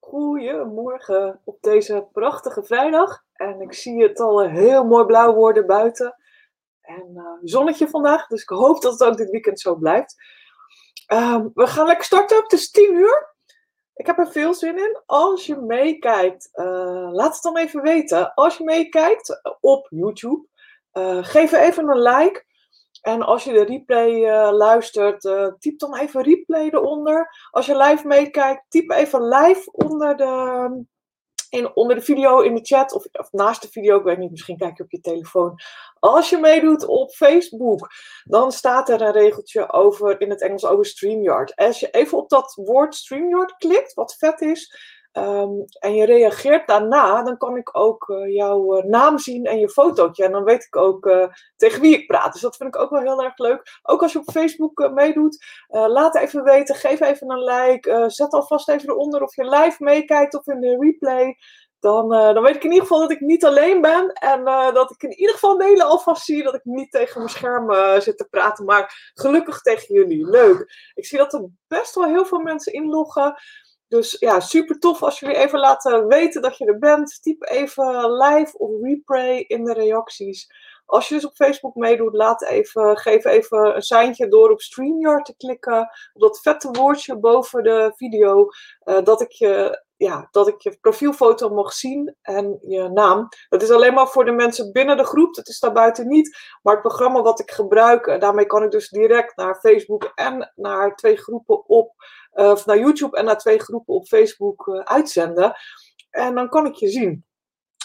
Goedemorgen op deze prachtige vrijdag. En ik zie het al heel mooi blauw worden buiten. En uh, zonnetje vandaag, dus ik hoop dat het ook dit weekend zo blijft. Uh, we gaan lekker starten, het is 10 uur. Ik heb er veel zin in. Als je meekijkt, uh, laat het dan even weten. Als je meekijkt op YouTube, uh, geef even een like. En als je de replay uh, luistert, uh, typ dan even replay eronder. Als je live meekijkt, typ even live onder de, in, onder de video in de chat. Of, of, naast de video, ik weet niet, misschien kijk je op je telefoon. Als je meedoet op Facebook, dan staat er een regeltje over, in het Engels over StreamYard. Als je even op dat woord StreamYard klikt, wat vet is, Um, en je reageert daarna, dan kan ik ook uh, jouw uh, naam zien en je fotootje. En dan weet ik ook uh, tegen wie ik praat. Dus dat vind ik ook wel heel erg leuk. Ook als je op Facebook meedoet, laat even weten. Geef even een like. zet alvast even eronder of je live meekijkt of in de replay. Dan, dan weet ik in ieder geval dat ik niet alleen ben. En dat ik in ieder geval delen alvast zie dat ik niet tegen mijn scherm zit te praten. Maar gelukkig tegen jullie. Leuk. Ik zie dat er best wel heel veel mensen inloggen. Dus ja, super tof als jullie even laten weten dat je er bent. Typ even live of replay in de reacties. Als je dus op Facebook meedoet, laat even, geef even een seintje door op StreamYard te klikken. Op dat vette woordje boven de video. Uh, dat, ik je, ja, dat ik je profielfoto mag zien en je naam. Dat is alleen maar voor de mensen binnen de groep. Dat is daarbuiten niet. Maar het programma wat ik gebruik, daarmee kan ik dus direct naar Facebook en naar twee groepen op of naar YouTube en naar twee groepen op Facebook uh, uitzenden. En dan kan ik je zien.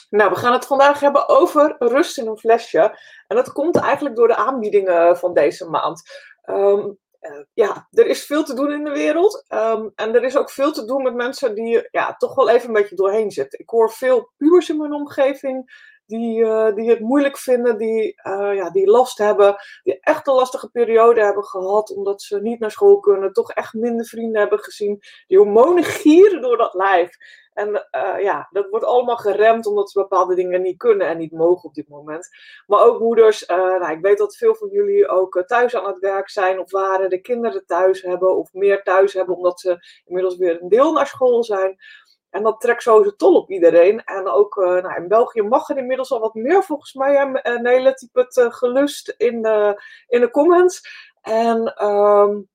Nou, we gaan het vandaag hebben over rust in een flesje. En dat komt eigenlijk door de aanbiedingen van deze maand. Um, uh, ja, er is veel te doen in de wereld. Um, en er is ook veel te doen met mensen die ja, toch wel even een beetje doorheen zitten. Ik hoor veel pubers in mijn omgeving die, uh, die het moeilijk vinden, die, uh, ja, die last hebben, die echt een lastige periode hebben gehad omdat ze niet naar school kunnen, toch echt minder vrienden hebben gezien. Die hormonen gieren door dat lijf. En uh, ja, dat wordt allemaal geremd omdat ze bepaalde dingen niet kunnen en niet mogen op dit moment. Maar ook moeders, nou, ik weet dat veel van jullie ook thuis aan het werk zijn of waren, de kinderen thuis hebben of meer thuis hebben omdat ze inmiddels weer een deel naar school zijn. En dat trekt sowieso tol op iedereen. En ook uh, nou, in België mag er inmiddels al wat meer volgens mij. En Nele type het uh, gelust in de, in de comments. En um,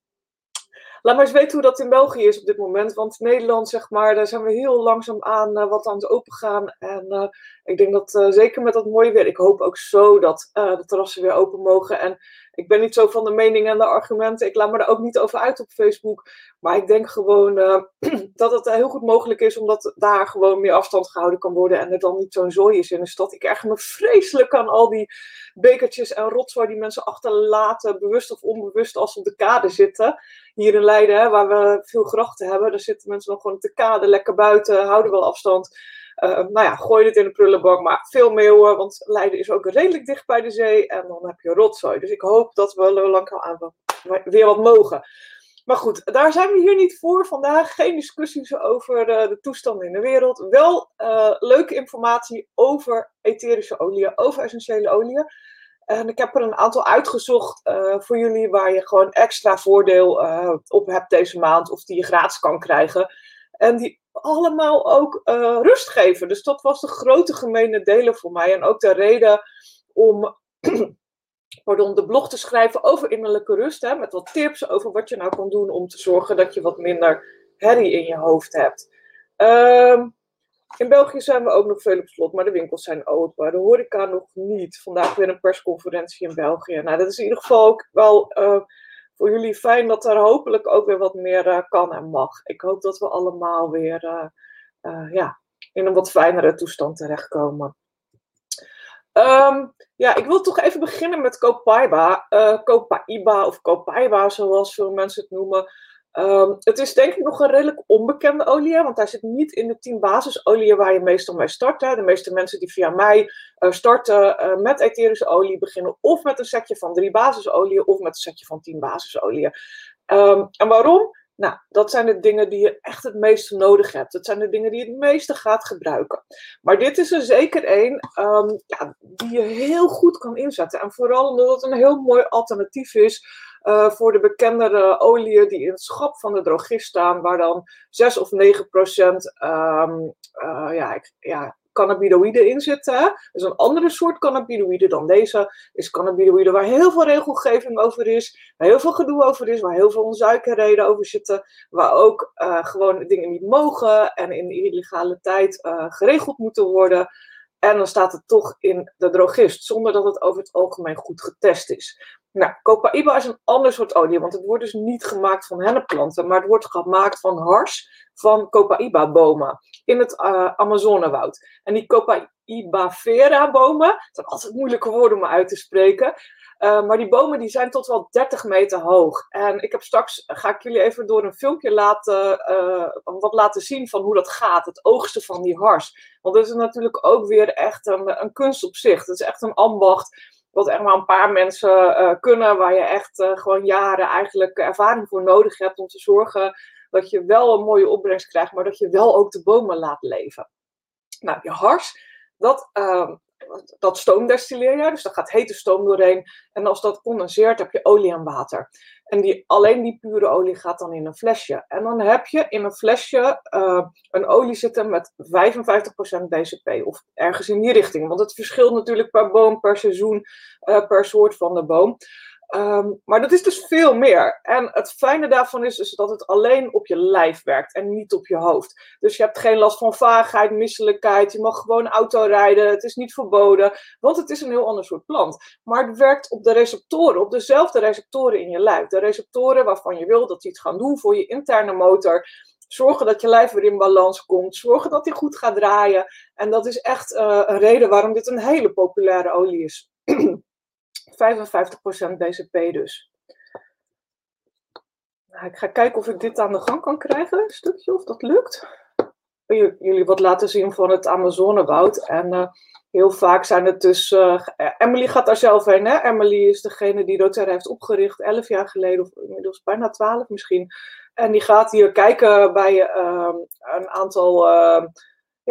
laat maar eens weten hoe dat in België is op dit moment. Want Nederland, zeg maar, daar zijn we heel langzaam aan wat aan het opengaan. En ik denk dat zeker met dat mooie weer. Ik hoop ook zo dat de terrassen weer open mogen. En ik ben niet zo van de mening en de argumenten. Ik laat me er ook niet over uit op Facebook. Maar ik denk gewoon uh, dat het heel goed mogelijk is, omdat daar gewoon meer afstand gehouden kan worden. En er dan niet zo'n zooi is in de stad. Ik erger me vreselijk aan al die bekertjes en rotzooi die mensen achterlaten, bewust of onbewust, als ze op de kade zitten. Hier in Leiden, hè, waar we veel grachten hebben, daar zitten mensen nog gewoon op de kade, lekker buiten, houden wel afstand. Uh, nou ja, gooi het in de prullenbak, maar veel meeuwen, want Leiden is ook redelijk dicht bij de zee en dan heb je rotzooi. Dus ik hoop dat we langzaam weer wat mogen. Maar goed, daar zijn we hier niet voor vandaag. Geen discussies over uh, de toestanden in de wereld. Wel uh, leuke informatie over etherische oliën, over essentiële oliën. En ik heb er een aantal uitgezocht voor jullie waar je gewoon extra voordeel op hebt deze maand. Of die je gratis kan krijgen. En die allemaal ook uh, rust geven. Dus dat was de grote gemene delen voor mij. En ook de reden om pardon, de blog te schrijven over innerlijke rust. Hè, met wat tips over wat je nou kan doen om te zorgen dat je wat minder herrie in je hoofd hebt. Um, in België zijn we ook nog veel op slot, maar de winkels zijn open. De horeca nog niet. Vandaag weer een persconferentie in België. Nou, dat is in ieder geval ook wel uh, voor jullie fijn dat er hopelijk ook weer wat meer uh, kan en mag. Ik hoop dat we allemaal weer uh, uh, ja, in een wat fijnere toestand terechtkomen. Um, ja, ik wil toch even beginnen met Copaiba. Copaiba of Copaiba, zoals veel mensen het noemen. Um, het is denk ik nog een redelijk onbekende olie, want hij zit niet in de 10 basisolieën waar je meestal mee start. Hè. De meeste mensen die via mij uh, starten uh, met etherische olie beginnen of met een setje van drie basisolieën of met een setje van 10 basisolieën. Um, en waarom? Nou, dat zijn de dingen die je echt het meeste nodig hebt. Dat zijn de dingen die je het meeste gaat gebruiken. Maar dit is er zeker één um, ja, die je heel goed kan inzetten. En vooral omdat het een heel mooi alternatief is uh, voor de bekendere oliën die in het schap van de drogist staan, waar dan 6 of 9 procent um, ja, ja, cannabinoïden in zitten. Dus een andere soort cannabinoïden dan deze is cannabinoïden waar heel veel regelgeving over is, waar heel veel gedoe over is, waar heel veel onzuikerheden over zitten, waar ook uh, gewoon dingen niet mogen en in illegale tijd geregeld moeten worden. En dan staat het toch in de drogist, zonder dat het over het algemeen goed getest is. Nou, Copaiba is een ander soort olie, want het wordt dus niet gemaakt van hennepplanten, maar het wordt gemaakt van hars van Copaiba-bomen in het uh, Amazonewoud. En die Copaibafera-bomen, het zijn altijd moeilijke woorden om uit te spreken, uh, maar die bomen die zijn tot wel 30 meter hoog. En ik heb straks, ga ik jullie even door een filmpje laten, uh, wat laten zien van hoe dat gaat, het oogsten van die hars. Want dat is natuurlijk ook weer echt een, een kunst op zich. Het is echt een ambacht wat echt maar een paar mensen uh, kunnen, waar je echt gewoon jaren eigenlijk ervaring voor nodig hebt om te zorgen dat je wel een mooie opbrengst krijgt, maar dat je wel ook de bomen laat leven. Nou, je hars, dat, uh, dat stoomdestilleer je, dus daar gaat hete stoom doorheen. En als dat condenseert, heb je olie en water. En die, alleen die pure olie gaat dan in een flesje. En dan heb je in een flesje uh, een olie zitten met 55% BCP. Of ergens in die richting. Want het verschilt natuurlijk per boom, per seizoen, uh, per soort van de boom. Um, maar dat is dus veel meer. En het fijne daarvan is, is dat het alleen op je lijf werkt en niet op je hoofd. Dus je hebt geen last van vaagheid, misselijkheid. Je mag gewoon auto rijden. Het is niet verboden, want het is een heel ander soort plant. Maar het werkt op de receptoren, op dezelfde receptoren in je lijf. De receptoren waarvan je wil dat die het gaan doen voor je interne motor. Zorgen dat je lijf weer in balans komt. Zorgen dat hij goed gaat draaien. En dat is echt uh, een reden waarom dit een hele populaire olie is. 55% BCP dus. Nou, ik ga kijken of ik dit aan de gang kan krijgen, een stukje, of dat lukt. Jullie wat laten zien van het Amazonewoud. En uh, heel vaak zijn het dus. Uh, Emily gaat daar zelf heen. Hè? Emily is degene die doTERRA heeft opgericht, 11 jaar geleden, of inmiddels bijna 12 misschien. En die gaat hier kijken bij een aantal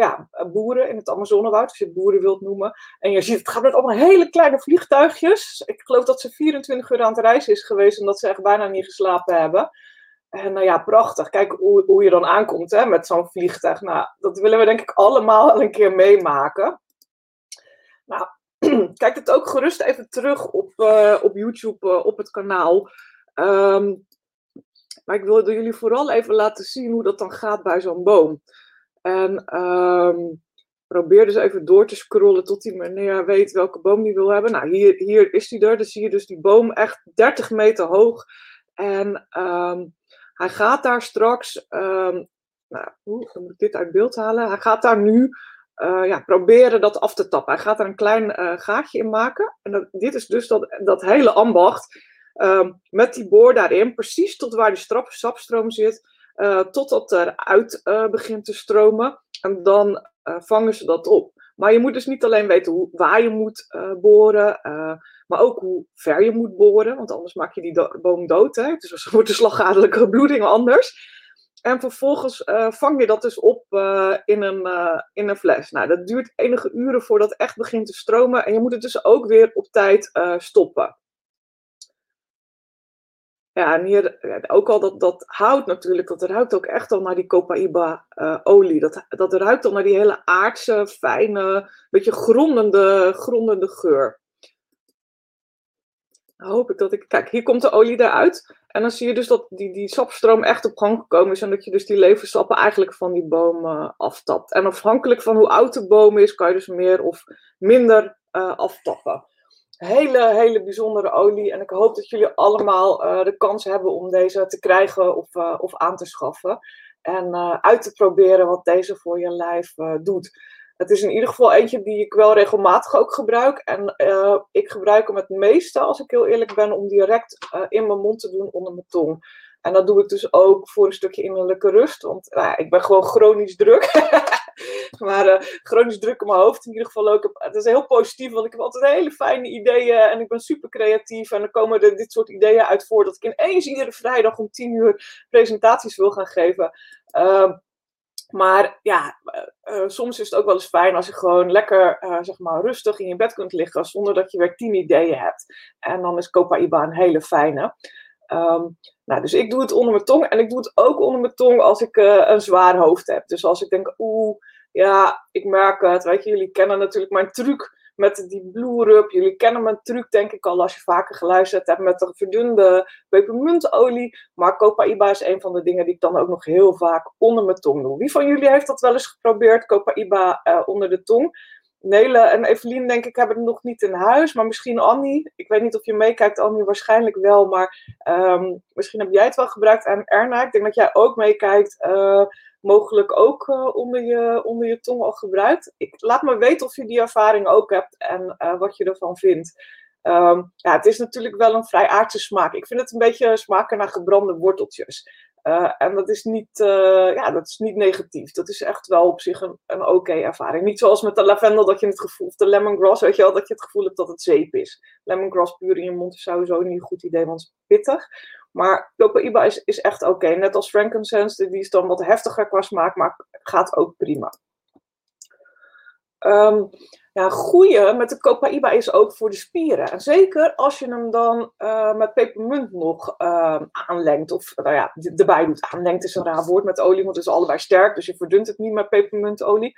ja, boeren in het Amazonewoud, als je het boeren wilt noemen. En je ziet, het gaat met allemaal hele kleine vliegtuigjes. Ik geloof dat ze 24 uur aan het reizen is geweest, omdat ze echt bijna niet geslapen hebben. En nou ja, prachtig. Kijk hoe, hoe je dan aankomt hè, met zo'n vliegtuig. Nou, dat willen we denk ik allemaal een keer meemaken. Nou, kijk het ook gerust even terug op, uh, op YouTube, uh, op het kanaal. Um, maar ik wilde jullie vooral even laten zien hoe dat dan gaat bij zo'n boom. En um, probeer dus even door te scrollen tot die meneer weet welke boom die wil hebben. Nou, hier, hier is hij er. Dan zie je dus die boom echt 30 meter hoog. En um, hij gaat daar straks, um, nou, hoe, moet ik dit uit beeld halen. Hij gaat daar nu uh, ja, proberen dat af te tappen. Hij gaat er een klein uh, gaatje in maken. En dit is dus dat, dat hele ambacht. Met die boor daarin, precies tot waar die strap, sapstroom zit. Uh, totdat eruit uh, begint te stromen. En dan uh, vangen ze dat op. Maar je moet dus niet alleen weten waar je moet boren, maar ook hoe ver je moet boren. Want anders maak je die boom dood. Hè? Dus wordt de slagadelijke bloeding anders. En vervolgens vang je dat dus op in, een, in een fles. Nou, dat duurt enige uren voordat het echt begint te stromen. En je moet het dus ook weer op tijd stoppen. Ja, en hier ook al dat, dat hout natuurlijk, dat ruikt ook echt al naar die Copaiba-olie. Uh, dat, dat ruikt al naar die hele aardse, fijne, beetje grondende, grondende geur. Hoop ik dat ik... Kijk, hier komt de olie eruit. En dan zie je dus dat die, die sapstroom echt op gang gekomen is. En dat je dus die levensstappen eigenlijk van die boom uh, aftapt. En afhankelijk van hoe oud de boom is, kan je dus meer of minder aftappen hele, hele bijzondere olie. En ik hoop dat jullie allemaal uh, de kans hebben om deze te krijgen of, uh, of aan te schaffen. En uh, uit te proberen wat deze voor je lijf doet. Het is in ieder geval eentje die ik wel regelmatig ook gebruik. En ik gebruik hem het meeste, als ik heel eerlijk ben, om direct in mijn mond te doen onder mijn tong. En dat doe ik dus ook voor een stukje innerlijke rust. Want nou, ik ben gewoon chronisch druk. maar uh, chronisch druk in mijn hoofd in ieder geval ook. Het is heel positief, want ik heb altijd hele fijne ideeën. En ik ben super creatief. En er komen er dit soort ideeën uit voor. Dat ik ineens iedere vrijdag om tien uur presentaties wil gaan geven. Uh, maar ja, uh, soms is het ook wel eens fijn als je gewoon lekker, zeg maar, rustig in je bed kunt liggen, zonder dat je weer tien ideeën hebt. En dan is Copaiba een hele fijne. Ehm, nou, dus ik doe het onder mijn tong en ik doe het ook onder mijn tong als ik uh, een zwaar hoofd heb. Dus als ik denk, oeh, ja, ik merk het. Weet je, jullie kennen natuurlijk mijn truc met die Blue Rub. Jullie kennen mijn truc, denk ik al, als je vaker geluisterd hebt met de verdunde pepermuntolie. Maar Copaiba is een van de dingen die ik dan ook nog heel vaak onder mijn tong doe. Wie van jullie heeft dat wel eens geprobeerd, Copaiba uh, onder de tong? Nele en Evelien, denk ik, hebben het nog niet in huis. Maar misschien Annie. Ik weet niet of je meekijkt, Annie, waarschijnlijk wel. Maar um, misschien heb jij het wel gebruikt. En Erna, ik denk dat jij ook meekijkt. Uh, mogelijk ook uh, onder, je, onder je tong al gebruikt. Ik, laat me weten of je die ervaring ook hebt en uh, wat je ervan vindt. Um, ja, het is natuurlijk wel een vrij aardse smaak. Ik vind het een beetje smaken naar gebrande worteltjes. Uh, en dat is, niet, uh, ja, dat is niet negatief. Dat is echt wel op zich een, een oké ervaring. Niet zoals met de lavendel dat je het gevoel, of de lemongrass, weet je wel, dat je het gevoel hebt dat het zeep is. Lemongrass puur in je mond is sowieso niet een goed idee, want het is pittig. Maar Copaiba is, is echt oké. Net als frankincense, die is dan wat heftiger qua smaak, maar gaat ook prima. Um, ja, goeie met de Copaiba is ook voor de spieren. En zeker als je hem dan uh, met pepermunt nog uh, aanlengt. Of nou ja, erbij doet. Aanlengt is een raar woord met olie, want het is allebei sterk. Dus je verdunt het niet met pepermuntolie.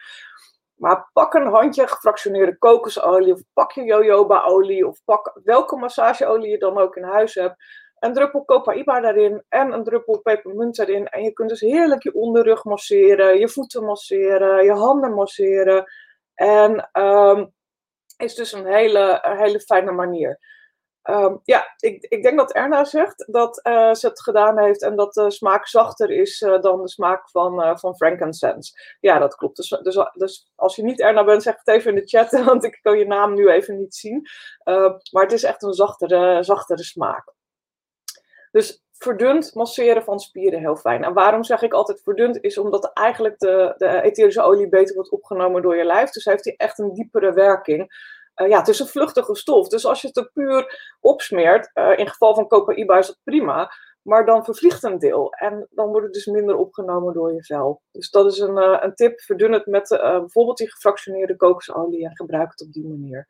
Maar pak een handje gefractioneerde kokosolie. Of pak je jojoba-olie. Of pak welke massageolie je dan ook in huis hebt. Een druppel Copaiba daarin en een druppel pepermunt erin. En je kunt dus heerlijk je onderrug masseren, je voeten masseren, je handen masseren. En um, is dus een hele, hele fijne manier. Um, ja, ik, ik denk dat Erna zegt dat uh, ze het gedaan heeft en dat de smaak zachter is uh, dan de smaak van, uh, van frankincense. Ja, dat klopt. Dus, dus, dus, als je niet Erna bent, zeg het even in de chat, want ik kan je naam nu even niet zien. maar het is echt een zachtere, zachtere smaak. Dus verdund masseren van spieren heel fijn. En waarom zeg ik altijd verdund? Is omdat eigenlijk de, de etherische olie beter wordt opgenomen door je lijf. Dus heeft hij echt een diepere werking. Uh, ja, het is een vluchtige stof. Dus als je het er puur opsmeert, uh, in geval van Copaiba is dat prima. Maar dan vervliegt een deel. En dan wordt het dus minder opgenomen door je vel. Dus dat is een, uh, een tip. Verdun het met bijvoorbeeld die gefractioneerde kokosolie en gebruik het op die manier.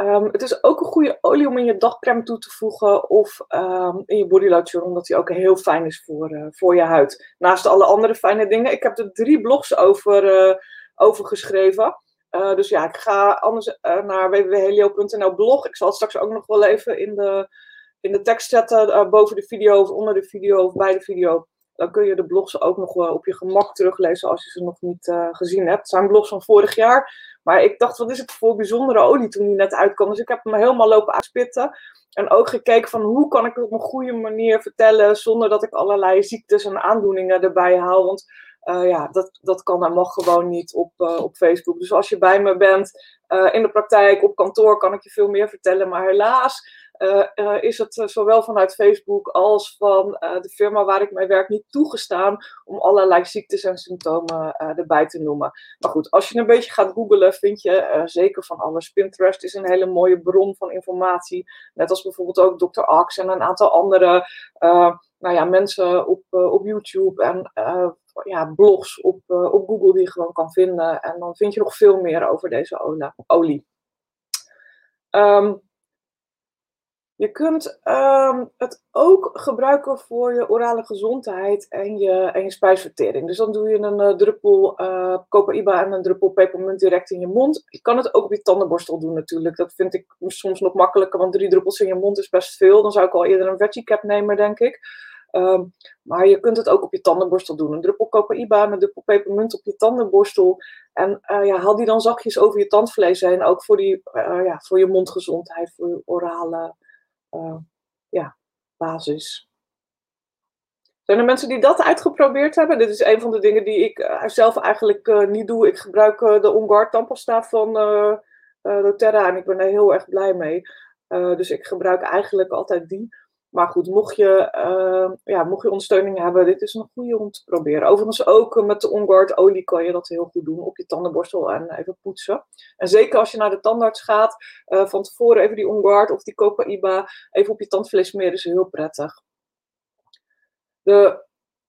Um, het is ook een goede olie om in je dagcreme toe te voegen of um, in je bodylotion, omdat die ook heel fijn is voor, uh, voor je huid. Naast alle andere fijne dingen. Ik heb er drie blogs over, uh, over geschreven. Uh, dus ja, ik ga anders naar www.helio.nl blog. Ik zal het straks ook nog wel even in de, in de tekst zetten, boven de video of onder de video of bij de video. Dan kun je de blogs ook nog wel op je gemak teruglezen als je ze nog niet gezien hebt. Het zijn blogs van vorig jaar. Maar ik dacht, wat is het voor bijzondere olie toen die net uitkwam. Dus ik heb hem helemaal lopen uitspitten. En ook gekeken van hoe kan ik het op een goede manier vertellen zonder dat ik allerlei ziektes en aandoeningen erbij haal. Want uh, ja, dat, dat kan en mag gewoon niet op, uh, op Facebook. Dus als je bij me bent in de praktijk, op kantoor, kan ik je veel meer vertellen. Maar helaas is het uh, zowel vanuit Facebook als van de firma waar ik mee werk niet toegestaan om allerlei ziektes en symptomen erbij te noemen. Maar goed, als je een beetje gaat googlen, vind je zeker van alles. Pinterest is een hele mooie bron van informatie. Net als bijvoorbeeld ook Dr. Axe en een aantal andere nou ja, mensen op, op YouTube en ja, blogs op, op Google die je gewoon kan vinden. En dan vind je nog veel meer over deze olie. Um, je kunt um, het ook gebruiken voor je orale gezondheid en je, en je spijsvertering. Dus dan doe je een uh, druppel uh, Copaiba en een druppel pepermunt direct in je mond. Je kan het ook op je tandenborstel doen natuurlijk. Dat vind ik soms nog makkelijker, want drie druppels in je mond is best veel. Dan zou ik al eerder een veggie cap nemen, denk ik. Um, maar je kunt het ook op je tandenborstel doen. Een druppel Copaiba en een druppel pepermunt op je tandenborstel. En uh, ja, haal die dan zakjes over je tandvlees heen. Ook voor, die, ja, voor je mondgezondheid, voor je orale uh, ja, basis. Zijn er mensen die dat uitgeprobeerd hebben? Dit is een van de dingen die ik uh, zelf eigenlijk uh, niet doe. Ik gebruik de OnGuard tandpasta van doTERRA en ik ben er heel erg blij mee. dus ik gebruik eigenlijk altijd die. Maar goed, mocht je, uh, ja, mocht je ondersteuning hebben, dit is een goede om te proberen. Overigens ook met de OnGuard olie kan je dat heel goed doen op je tandenborstel en even poetsen. En zeker als je naar de tandarts gaat, uh, van tevoren even die OnGuard of die Copaiba even op je tandvlees smeren is heel prettig. De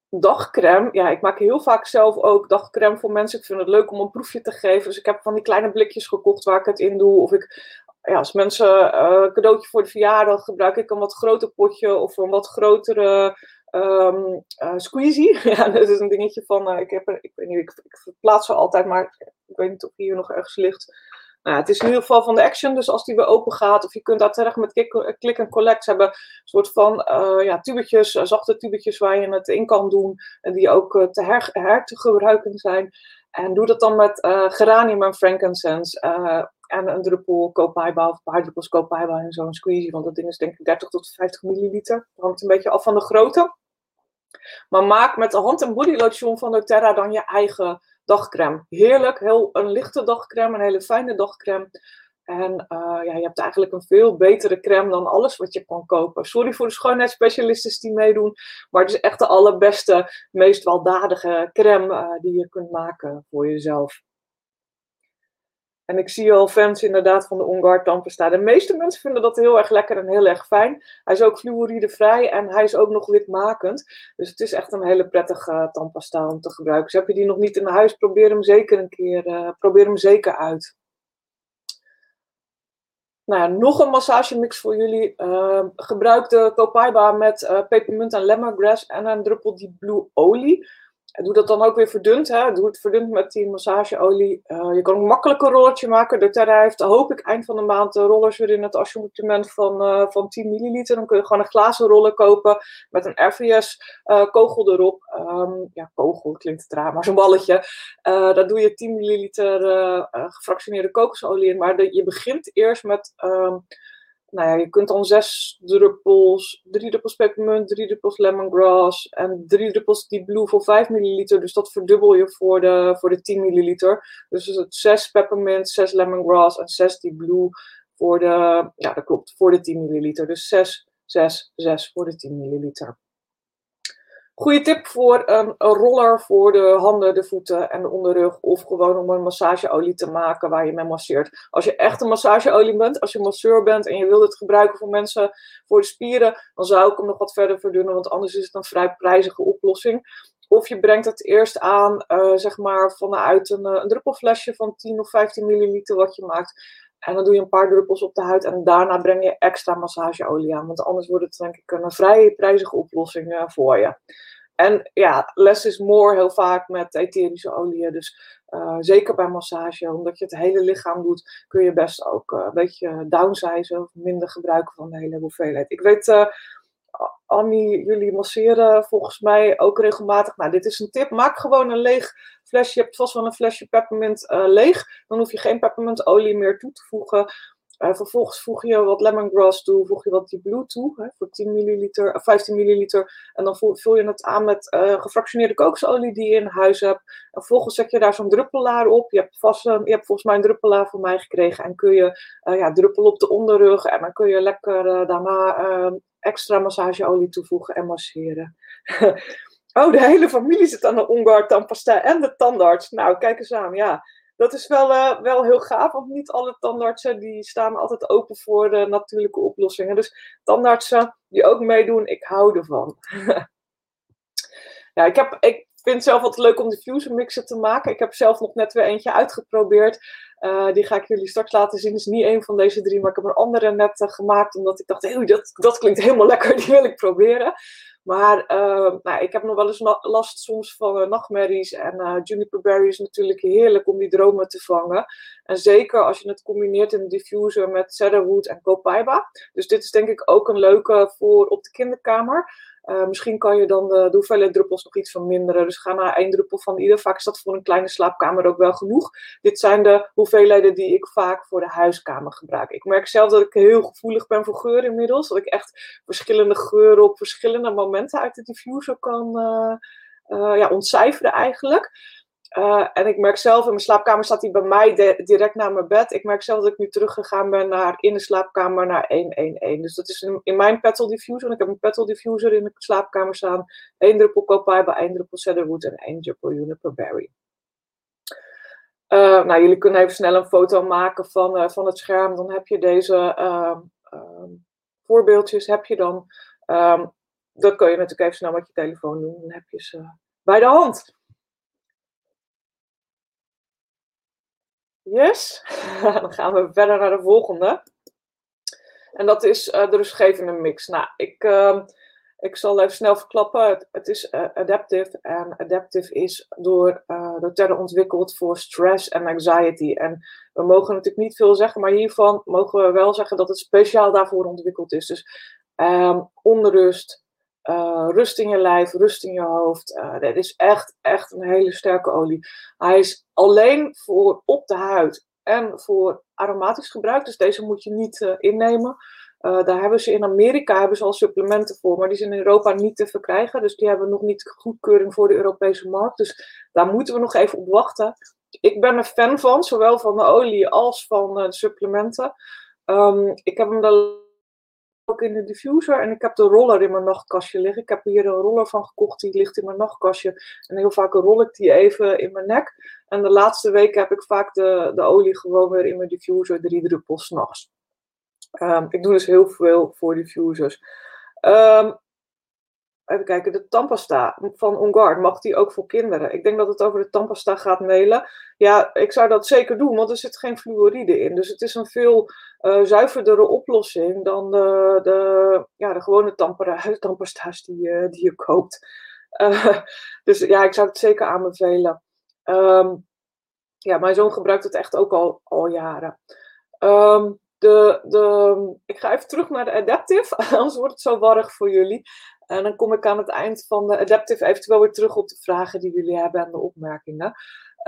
dagcreme, ja, ik maak heel vaak zelf ook dagcreme voor mensen. Ik vind het leuk om een proefje te geven. Dus ik heb van die kleine blikjes gekocht waar ik het in doe. Of ik ja, als mensen een cadeautje voor de verjaardag gebruik ik een wat groter potje of een wat grotere um, squeezie. ja, dat is een dingetje van, ik, heb ik weet niet, ik, verplaats ze altijd, maar ik weet niet of hier nog ergens ligt. Nou, het is in ieder geval van de Action, dus als die weer open gaat, of je kunt daar terecht met click en collect, hebben een soort van uh, ja, tubetjes, zachte tubetjes waar je het in kan doen en die ook te her, her, te gebruiken zijn. En doe dat dan met geranium en frankincense en een druppel copaiba of een paar druppels copaiba in zo'n squeezie, want dat ding is denk ik 30 tot 50 milliliter. Dat hangt een beetje af van de grootte. Maar maak met de hand- en body lotion van doTERRA dan je eigen dagcreme. Heerlijk, heel een lichte dagcreme, een hele fijne dagcreme. En uh, ja, je hebt eigenlijk een veel betere crème dan alles wat je kan kopen. Sorry voor de schoonheidsspecialisten die meedoen. Maar het is echt de allerbeste, meest weldadige crème uh, die je kunt maken voor jezelf. En ik zie al fans inderdaad van de OnGuard tandpasta. De meeste mensen vinden dat heel erg lekker en heel erg fijn. Hij is ook fluoridevrij en hij is ook nog witmakend. Dus het is echt een hele prettige uh, om te gebruiken. Dus heb je die nog niet in huis, probeer hem zeker een keer uh, probeer hem zeker uit. Nou ja, nog een massagemix voor jullie. Uh, gebruik de copaiba met uh, pepermunt en lemongrass en een druppel die blue olie. Doe dat dan ook weer verdund. Hè? Doe het verdund met die massageolie. Uh, je kan een makkelijk een rolletje maken. De Terra heeft, hoop ik, eind van de maand de rollers weer in het assortiment van, uh, van 10 milliliter. Dan kun je gewoon een glazen roller kopen met een RVS uh, kogel erop. Um, ja, kogel klinkt raar, maar zo'n balletje. daar doe je 10 milliliter gefractioneerde kokosolie in. Maar je begint eerst met... Um, nou ja, je kunt dan zes druppels, drie druppels pepermunt, drie druppels lemongrass en drie druppels die blue voor 5 milliliter. Dus dat verdubbel je voor de, voor de 10 milliliter. Dus is het 6 peppermint, 6 lemongrass en 6 die blue voor de, ja dat klopt, voor de 10 milliliter. Dus 6, 6, 6 voor de 10 milliliter. Goede tip voor een, een, roller voor de handen, de voeten en de onderrug. Of gewoon om een massageolie te maken waar je mee masseert. Als je echt een massageolie bent, als je masseur bent en je wilt het gebruiken voor mensen voor de spieren, dan zou ik hem nog wat verder verdunnen, want anders is het een vrij prijzige oplossing. Of je brengt het eerst aan, uh, zeg maar, vanuit een, een druppelflesje van 10 of 15 milliliter wat je maakt. En dan doe je een paar druppels op de huid en daarna breng je extra massageolie aan. Want anders wordt het denk ik een vrij prijzige oplossing uh, voor je. En ja, less is more heel vaak met etherische oliën. Dus uh, zeker bij massage, omdat je het hele lichaam doet, kun je best ook uh, een beetje downsizen of minder gebruiken van de hele hoeveelheid. Ik weet, Annie, jullie masseren volgens mij ook regelmatig. Nou, dit is een tip. Maak gewoon een leeg flesje. Je hebt vast wel een flesje peppermint leeg. Dan hoef je geen peppermintolie meer toe te voegen. Uh, vervolgens voeg je wat lemongrass toe, voeg je wat die blue toe hè, voor 10 milliliter, uh, 15 milliliter. En dan vul je het aan met uh, gefractioneerde kokosolie die je in huis hebt. En vervolgens zet je daar zo'n druppelaar op. Je hebt, vast, je hebt volgens mij een druppelaar van mij gekregen. En kun je ja, druppel op de onderrug. En dan kun je lekker daarna extra massageolie toevoegen en masseren. oh, de hele familie zit aan de onguard tandpasta en de tandarts. Nou, kijk eens aan, ja dat is wel, uh, wel heel gaaf, want niet alle tandartsen die staan altijd open voor de natuurlijke oplossingen. Dus tandartsen die ook meedoen, ik hou ervan. ja, ik, heb, ik vind het zelf altijd leuk om diffuser mixen te maken. Ik heb zelf nog net weer eentje uitgeprobeerd. Uh, die ga ik jullie straks laten zien. Is niet één van deze drie, maar ik heb een andere net uh, gemaakt. Omdat ik dacht, dat, dat klinkt helemaal lekker, die wil ik proberen. Maar uh, nou, ik heb nog wel eens last soms van nachtmerries. En juniper berry is natuurlijk heerlijk om die dromen te vangen. En zeker als je het combineert in een diffuser met cedarwood en copaiba. Dus dit is denk ik ook een leuke voor op de kinderkamer. Uh, misschien kan je dan de, de hoeveelheid druppels nog iets verminderen. Dus ga naar één druppel van ieder. Vaak is dat voor een kleine slaapkamer ook wel genoeg. Dit zijn de hoeveelheden die ik vaak voor de huiskamer gebruik. Ik merk zelf dat ik heel gevoelig ben voor geur inmiddels. Dat ik echt verschillende geuren op verschillende momenten uit de diffuser kan uh, ja, ontcijferen eigenlijk. Uh, en ik merk zelf, in mijn slaapkamer staat hij bij mij direct naar mijn bed. Ik merk zelf dat ik nu teruggegaan ben naar in de slaapkamer naar 111. Dus dat is in, mijn petal diffuser. Ik heb een petal diffuser in de slaapkamer staan. Eén druppel copaiba, één druppel cedarwood en één druppel juniper berry. Uh, nou, jullie kunnen even snel een foto maken van, uh, van het scherm. Dan heb je deze um, voorbeeldjes. Heb je dan. Um, dat kun je natuurlijk even snel met je telefoon doen. Dan heb je ze bij de hand. Yes, dan gaan we verder naar de volgende. En dat is de rustgevende mix. Nou, ik, ehm, ik zal even snel verklappen. Het, is adaptive. En adaptive is door, door Terre ontwikkeld voor stress en anxiety. En we mogen natuurlijk niet veel zeggen, maar hiervan mogen we wel zeggen dat het speciaal daarvoor ontwikkeld is. Dus ehm, onrust, uh, rust in je lijf, rust in je hoofd. Uh, dit is echt, echt een hele sterke olie. Hij is alleen voor op de huid en voor aromatisch gebruik. Dus deze moet je niet uh, innemen. daar hebben ze in Amerika hebben ze al supplementen voor, maar die zijn in Europa niet te verkrijgen. Dus die hebben nog niet goedkeuring voor de Europese markt. Dus daar moeten we nog even op wachten. Ik ben er fan van, zowel van de olie als van de supplementen. Um, ik heb hem de ook in de diffuser. En ik heb de roller in mijn nachtkastje liggen. Ik heb hier een roller van gekocht, die ligt in mijn nachtkastje. En heel vaak rol ik die even in mijn nek. En de laatste weken heb ik vaak de, de olie gewoon weer in mijn diffuser, drie druppels s'nachts. Um, ik doe dus heel veel voor diffusers. Um, Even kijken, de tandpasta van Ongard, mag die ook voor kinderen? Ik denk dat het over de tandpasta gaat mailen. Ja, ik zou dat zeker doen, want er zit geen fluoride in. Dus het is een veel uh, zuiverdere oplossing dan de, de, ja, de gewone tandpasta's die, uh, die je koopt. Uh, dus ja, ik zou het zeker aanbevelen. Um, ja, mijn zoon gebruikt het echt ook al, al jaren. Um, de, de, ik ga even terug naar de Adaptive, anders wordt het zo warrig voor jullie. En dan kom ik aan het eind van de Adaptive eventueel weer terug op de vragen die jullie hebben en de opmerkingen.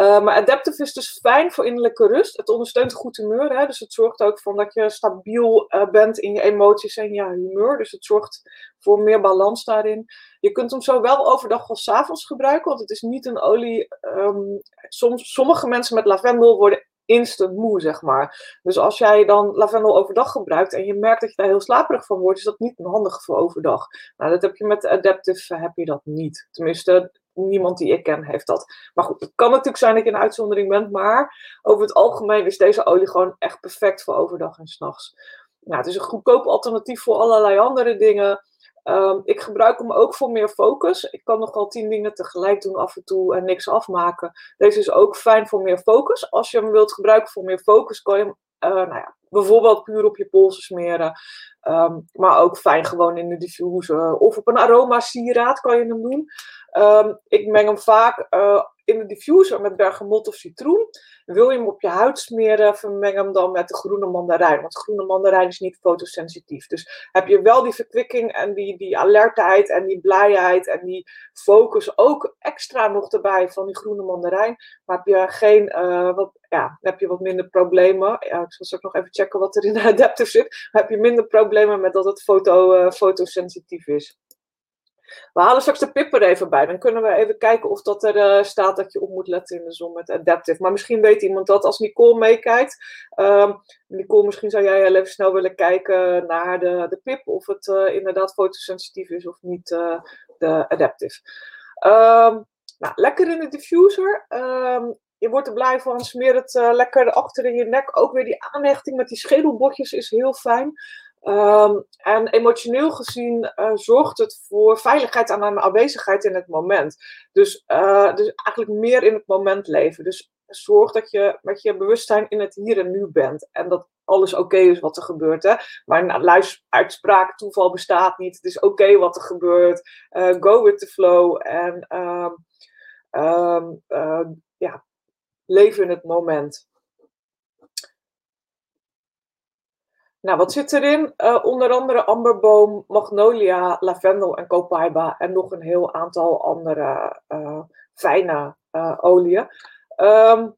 Uh, maar Adaptive is dus fijn voor innerlijke rust. Het ondersteunt goed humeur. Hè? Dus het zorgt ook voor dat je stabiel uh, bent in je emoties en je humeur. Dus het zorgt voor meer balans daarin. Je kunt hem zowel overdag als avonds gebruiken. Want het is niet een olie. Um, soms, sommige mensen met lavendel worden instant moe, zeg maar. Dus als jij dan lavendel overdag gebruikt en je merkt dat je daar heel slaperig van wordt, is dat niet handig voor overdag. Nou, dat heb je met Adaptive, heb je dat niet. Tenminste, niemand die ik ken heeft dat. Maar goed, het kan natuurlijk zijn dat je een uitzondering bent, maar over het algemeen is deze olie gewoon echt perfect voor overdag en s'nachts. Nou, het is een goedkoop alternatief voor allerlei andere dingen. Um, ik gebruik hem ook voor meer focus. Ik kan nogal tien dingen tegelijk doen af en toe en niks afmaken. Deze is ook fijn voor meer focus. Als je hem wilt gebruiken voor meer focus, kan je hem uh, nou ja, bijvoorbeeld puur op je polsen smeren. Um, maar ook fijn gewoon in de diffuser. Of op een aroma sieraad kan je hem doen. Um, ik meng hem vaak uh, in de diffuser met bergamot of citroen. Wil je hem op je huid smeren, vermeng hem dan met de groene mandarijn. Want groene mandarijn is niet fotosensitief. Dus heb je wel die verkwikking en die, die alertheid en die blijheid en die focus ook extra nog erbij van die groene mandarijn. Maar heb je geen, uh, wat, ja, heb je wat minder problemen. Ja, ik zal straks nog even checken wat er in de adapter zit. heb je minder problemen met dat het foto, uh, fotosensitief is. We halen straks de pip er even bij. Dan kunnen we even kijken of dat er uh, staat dat je op moet letten in de zon met Adaptive. Maar misschien weet iemand dat als Nicole meekijkt. Um, Nicole, misschien zou jij even snel willen kijken naar de, de pip. Of het uh, inderdaad fotosensitief is of niet uh, de Adaptive. Um, nou, lekker in de diffuser. Um, je wordt er blij van. Smeer het lekker achter in je nek. Ook weer die aanhechting met die schedelbotjes is heel fijn. Um, en emotioneel gezien uh, zorgt het voor veiligheid en een aanwezigheid in het moment. Dus, uh, dus eigenlijk meer in het moment leven. Dus zorg dat je met je bewustzijn in het hier en nu bent. En dat alles oké is wat er gebeurt. Hè? Maar nou, uitspraak, toeval bestaat niet. Het is oké wat er gebeurt. Uh, go with the flow. En um, ja, leven in het moment. Nou, wat zit erin? Uh, onder andere amberboom, magnolia, lavendel en copaiba. En nog een heel aantal andere uh, fijne uh, oliën. Um,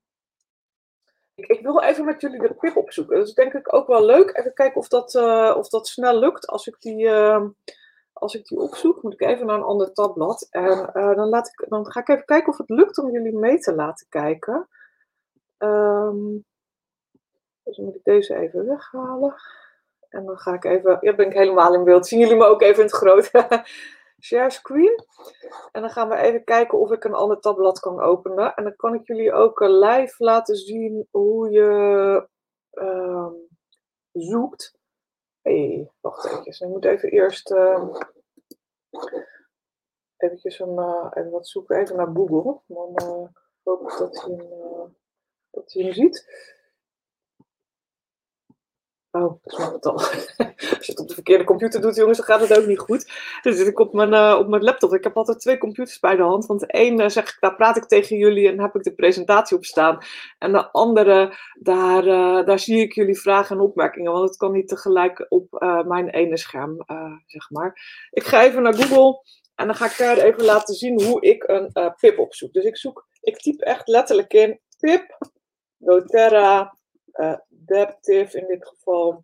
ik, ik, wil even met jullie de pip opzoeken. Dat is denk ik ook wel leuk. Even kijken of dat, of dat snel lukt. Als ik, die, ehm, als ik die opzoek, moet ik even naar een ander tabblad. En dan, laat ik, dan ga ik even kijken of het lukt om jullie mee te laten kijken. Um, dus dan moet ik deze even weghalen. En dan ga ik even, ja, ben ik helemaal in beeld. Zien jullie me ook even in het groot? Share screen. En dan gaan we even kijken of ik een ander tabblad kan openen. En dan kan ik jullie ook live laten zien hoe je uh, zoekt. hey, wacht even. Ik moet even eerst uh, eventjes een, uh, even wat zoeken. Even naar Google. Dan uh, hoop ik dat hij, dat hij hem ziet. Oh, ik snap het al. Als je het op de verkeerde computer doet, jongens, dan gaat het ook niet goed. Dus zit ik op mijn, uh, op mijn laptop. Ik heb altijd twee computers bij de hand. Want de uh, zeg ik, daar praat ik tegen jullie en heb ik de presentatie op staan. En de andere, daar, uh, daar zie ik jullie vragen en opmerkingen. Want het kan niet tegelijk op mijn ene scherm, zeg maar. Ik ga even naar Google en dan ga ik daar even laten zien hoe ik een pip opzoek. Dus ik zoek, ik typ echt letterlijk in pip, doTERRA, adaptive in dit geval.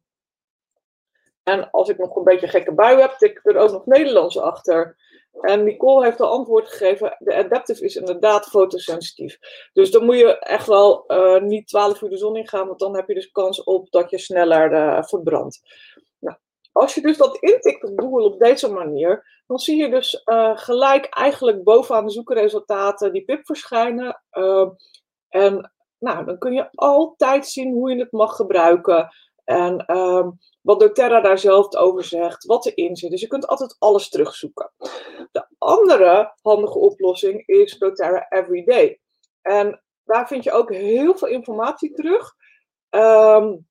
En als ik nog een beetje gekke bui heb, tik ik er ook nog Nederlands achter. En Nicole heeft al antwoord gegeven. De adaptive is inderdaad fotosensitief. Dus dan moet je echt wel uh, niet 12 uur de zon in gaan, want dan heb je dus kans op dat je sneller uh, verbrandt. Nou, als je dus dat intikt op Google op deze manier, dan zie je dus gelijk eigenlijk bovenaan de zoekresultaten die pip verschijnen. en nou, dan kun je altijd zien hoe je het mag gebruiken. En um, wat doTERRA daar zelf over zegt, wat erin zit. Dus je kunt altijd alles terugzoeken. De andere handige oplossing is doTERRA Everyday. En daar vind je ook heel veel informatie terug. Um,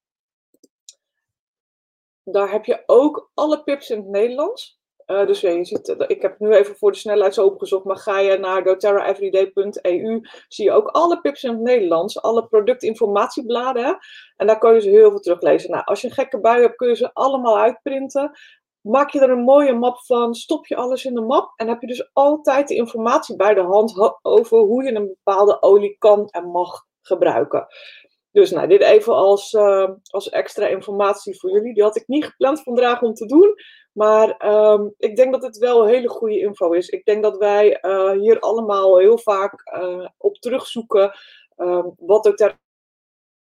daar heb je ook alle pips in het Nederlands. Uh, dus je ziet, eh, ik heb nu even voor de snelheid zo opgezocht, maar ga je naar doterraeveryday.eu, zie je ook alle pips in het Nederlands, alle productinformatiebladen. En daar kun je ze heel veel teruglezen. Nou, als je een gekke bui hebt, kun je ze allemaal uitprinten. Maak je er een mooie map van, stop je alles in de map en heb je dus altijd de informatie bij de hand over hoe je een bepaalde olie kan en mag gebruiken. Dus nou, dit even als, uh, als extra informatie voor jullie. Die had ik niet gepland vandaag om te doen. Maar um, ik denk dat het wel hele goede info is. Ik denk dat wij uh, hier allemaal heel vaak uh, op terugzoeken. Um, wat ook daar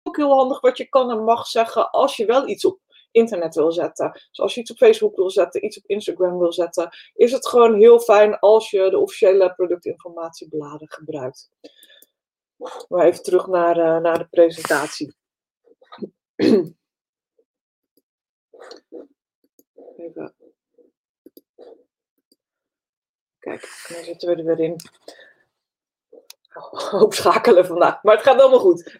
ook heel handig wat je kan en mag zeggen als je wel iets op internet wil zetten. Dus als je iets op Facebook wil zetten, iets op Instagram wil zetten, is het gewoon heel fijn als je de officiële productinformatiebladen gebruikt. Maar even terug naar, uh, naar de presentatie. Kijk, dan zitten we er weer in. Oh, opschakelen vandaag, maar het gaat allemaal goed.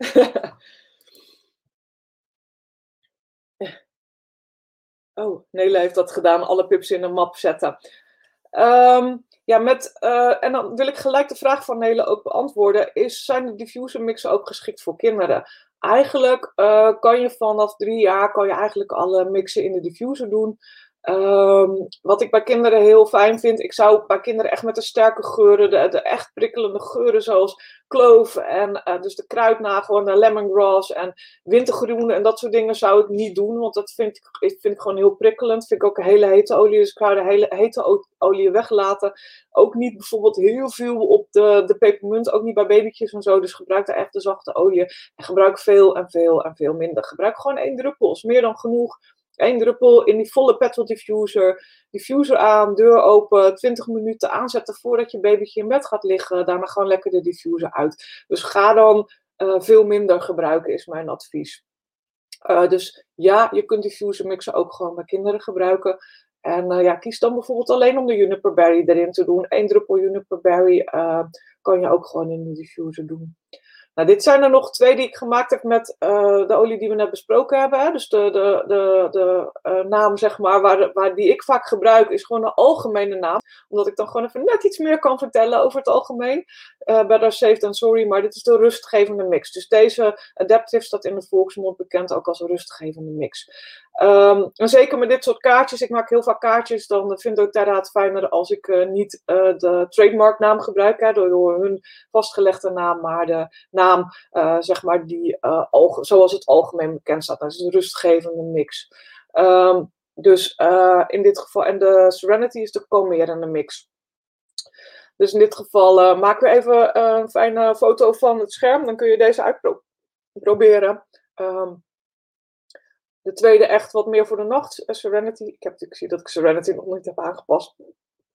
oh, Nele heeft dat gedaan, alle pips in een map zetten. Um, ja, met, uh, en dan wil ik gelijk de vraag van Nele ook beantwoorden. Is, zijn de diffuser mixen ook geschikt voor kinderen? Eigenlijk uh, kan je vanaf drie jaar kan je eigenlijk alle mixen in de diffuser doen. Um, wat ik bij kinderen heel fijn vind, ik zou bij kinderen echt met de sterke geuren, de, echt prikkelende geuren zoals kloof en uh, dus de kruidnagel en de lemongrass en wintergroen en dat soort dingen zou ik niet doen, want dat vind ik, vind ik gewoon heel prikkelend. Vind ik ook een hele hete olie, dus ik zou de hele hete olie weglaten. Ook niet bijvoorbeeld heel veel op de, de pepermunt, ook niet bij babytjes en zo, dus gebruik daar echt de zachte olie en gebruik veel en veel en veel minder. Gebruik gewoon één druppel, is meer dan genoeg één druppel in die volle petrol diffuser. Diffuser aan, deur open, 20 minuten aanzetten voordat je babytje in bed gaat liggen. Daarna gewoon lekker de diffuser uit. Dus ga dan uh, veel minder gebruiken, is mijn advies. Uh, dus ja, je kunt diffuser mixen ook gewoon bij kinderen gebruiken. En uh, ja, kies dan bijvoorbeeld alleen om de juniper berry erin te doen. Eén druppel juniper berry kan je ook gewoon in de diffuser doen. Nou, dit zijn er nog twee die ik gemaakt heb met uh, de olie die we net besproken hebben. Hè. Dus de, de, de, de uh, naam, zeg maar, waar, waar die ik vaak gebruik, is gewoon een algemene naam. Omdat ik dan gewoon even net iets meer kan vertellen over het algemeen. Uh, better safe than sorry, maar dit is de rustgevende mix. Dus deze Adaptive staat in de volksmond bekend ook als een rustgevende mix. En zeker met dit soort kaartjes, ik maak heel vaak kaartjes, dan vind ik het fijner als ik uh, niet uh, de trademark naam gebruik, hè, door, hun vastgelegde naam, maar de naam, uh, zeg maar, die zoals het algemeen bekend staat. Dat is een rustgevende mix. Um, dus in dit geval, en de Serenity is de mix. Dus in dit geval maken we even een fijne foto van het scherm, dan kun je deze uitproberen. Um, de tweede echt wat meer voor de nacht, eh, Serenity. Ik, heb, ik zie dat ik Serenity nog niet heb aangepast.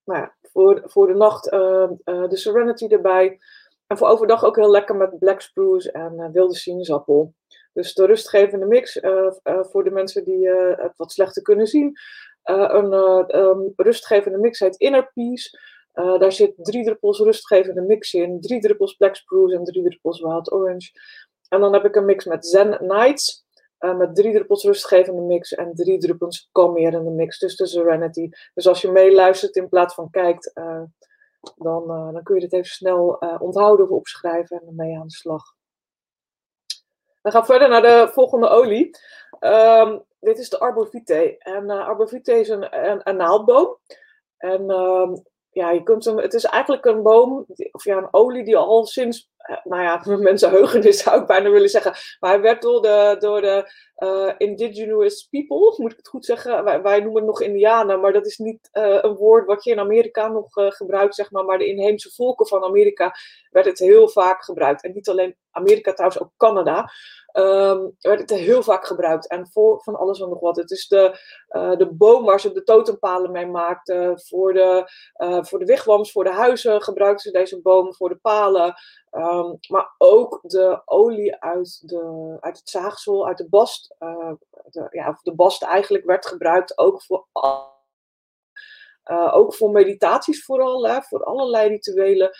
Maar ja, voor, voor de nacht uh, uh, de Serenity erbij. En voor overdag ook heel lekker met Black Spruce en wilde sinaasappel. Dus de rustgevende mix voor de mensen die het wat slechter kunnen zien. een um, rustgevende mix heet Inner Peace. daar zit drie druppels rustgevende mix in, drie druppels Black Spruce en drie druppels Wild Orange. En dan heb ik een mix met Zen Nights. Met drie druppels rustgevende mix en drie druppels kalmerende mix. Dus de Serenity. Dus als je meeluistert in plaats van kijkt, dan, dan kun je dit even snel onthouden of opschrijven en ermee aan de slag. We gaan verder naar de volgende olie. Um, dit is de Arbor En uh, Arbor is een, een, een naaldboom. En um, ja, je kunt hem, het is eigenlijk een boom, of ja, een olie die al sinds, eh, nou ja, mensenheugenis zou ik bijna willen zeggen. Maar hij werd door de, door de uh, indigenous people, moet ik het goed zeggen. Wij, noemen het nog Indianen, maar dat is niet uh, een woord wat je in Amerika nog gebruikt, zeg maar. Maar de inheemse volken van Amerika werd het heel vaak gebruikt. En niet alleen Amerika, trouwens ook Canada um, werd het heel vaak gebruikt. En voor van alles en nog wat. Het is de, uh, de boom waar ze de totempalen mee maakten. Voor de, uh, voor de wigwams, voor de huizen gebruikten ze deze boom. Voor de palen. Um, maar ook de olie uit, de, uit het zaagsel, uit de bast. Uh, de, ja, de bast eigenlijk werd gebruikt ook voor uh, ook voor meditaties vooral, hè, voor allerlei rituelen.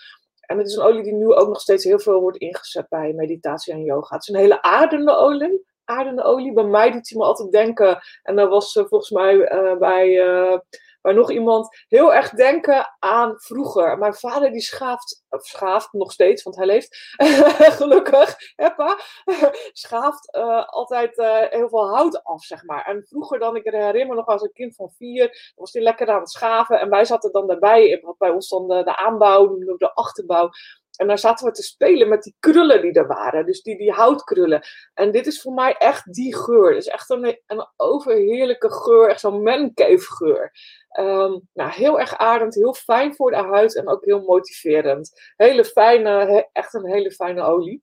En het is een olie die nu ook nog steeds heel veel wordt ingezet bij meditatie en yoga. Het is een hele aardende olie. Aardende olie. Bij mij doet hij me altijd denken. En dat was uh, volgens mij uh, bij uh, maar nog iemand heel erg denken aan vroeger. Mijn vader die schaaft, schaaft nog steeds, want hij leeft gelukkig, Heppa, schaaft uh, altijd uh, heel veel hout af, zeg maar. En vroeger dan, ik herinner nog als een kind van vier, was hij lekker aan het schaven. En wij zaten dan daarbij, bij ons dan de aanbouw, de achterbouw. En daar zaten we te spelen met die krullen die er waren. Dus die, die houtkrullen. En dit is voor mij echt die geur. Het is echt een, een overheerlijke geur. Echt zo'n mancave geur. Um, nou, heel erg aardend, heel fijn voor de huid en ook heel motiverend. Hele fijne, echt een hele fijne olie.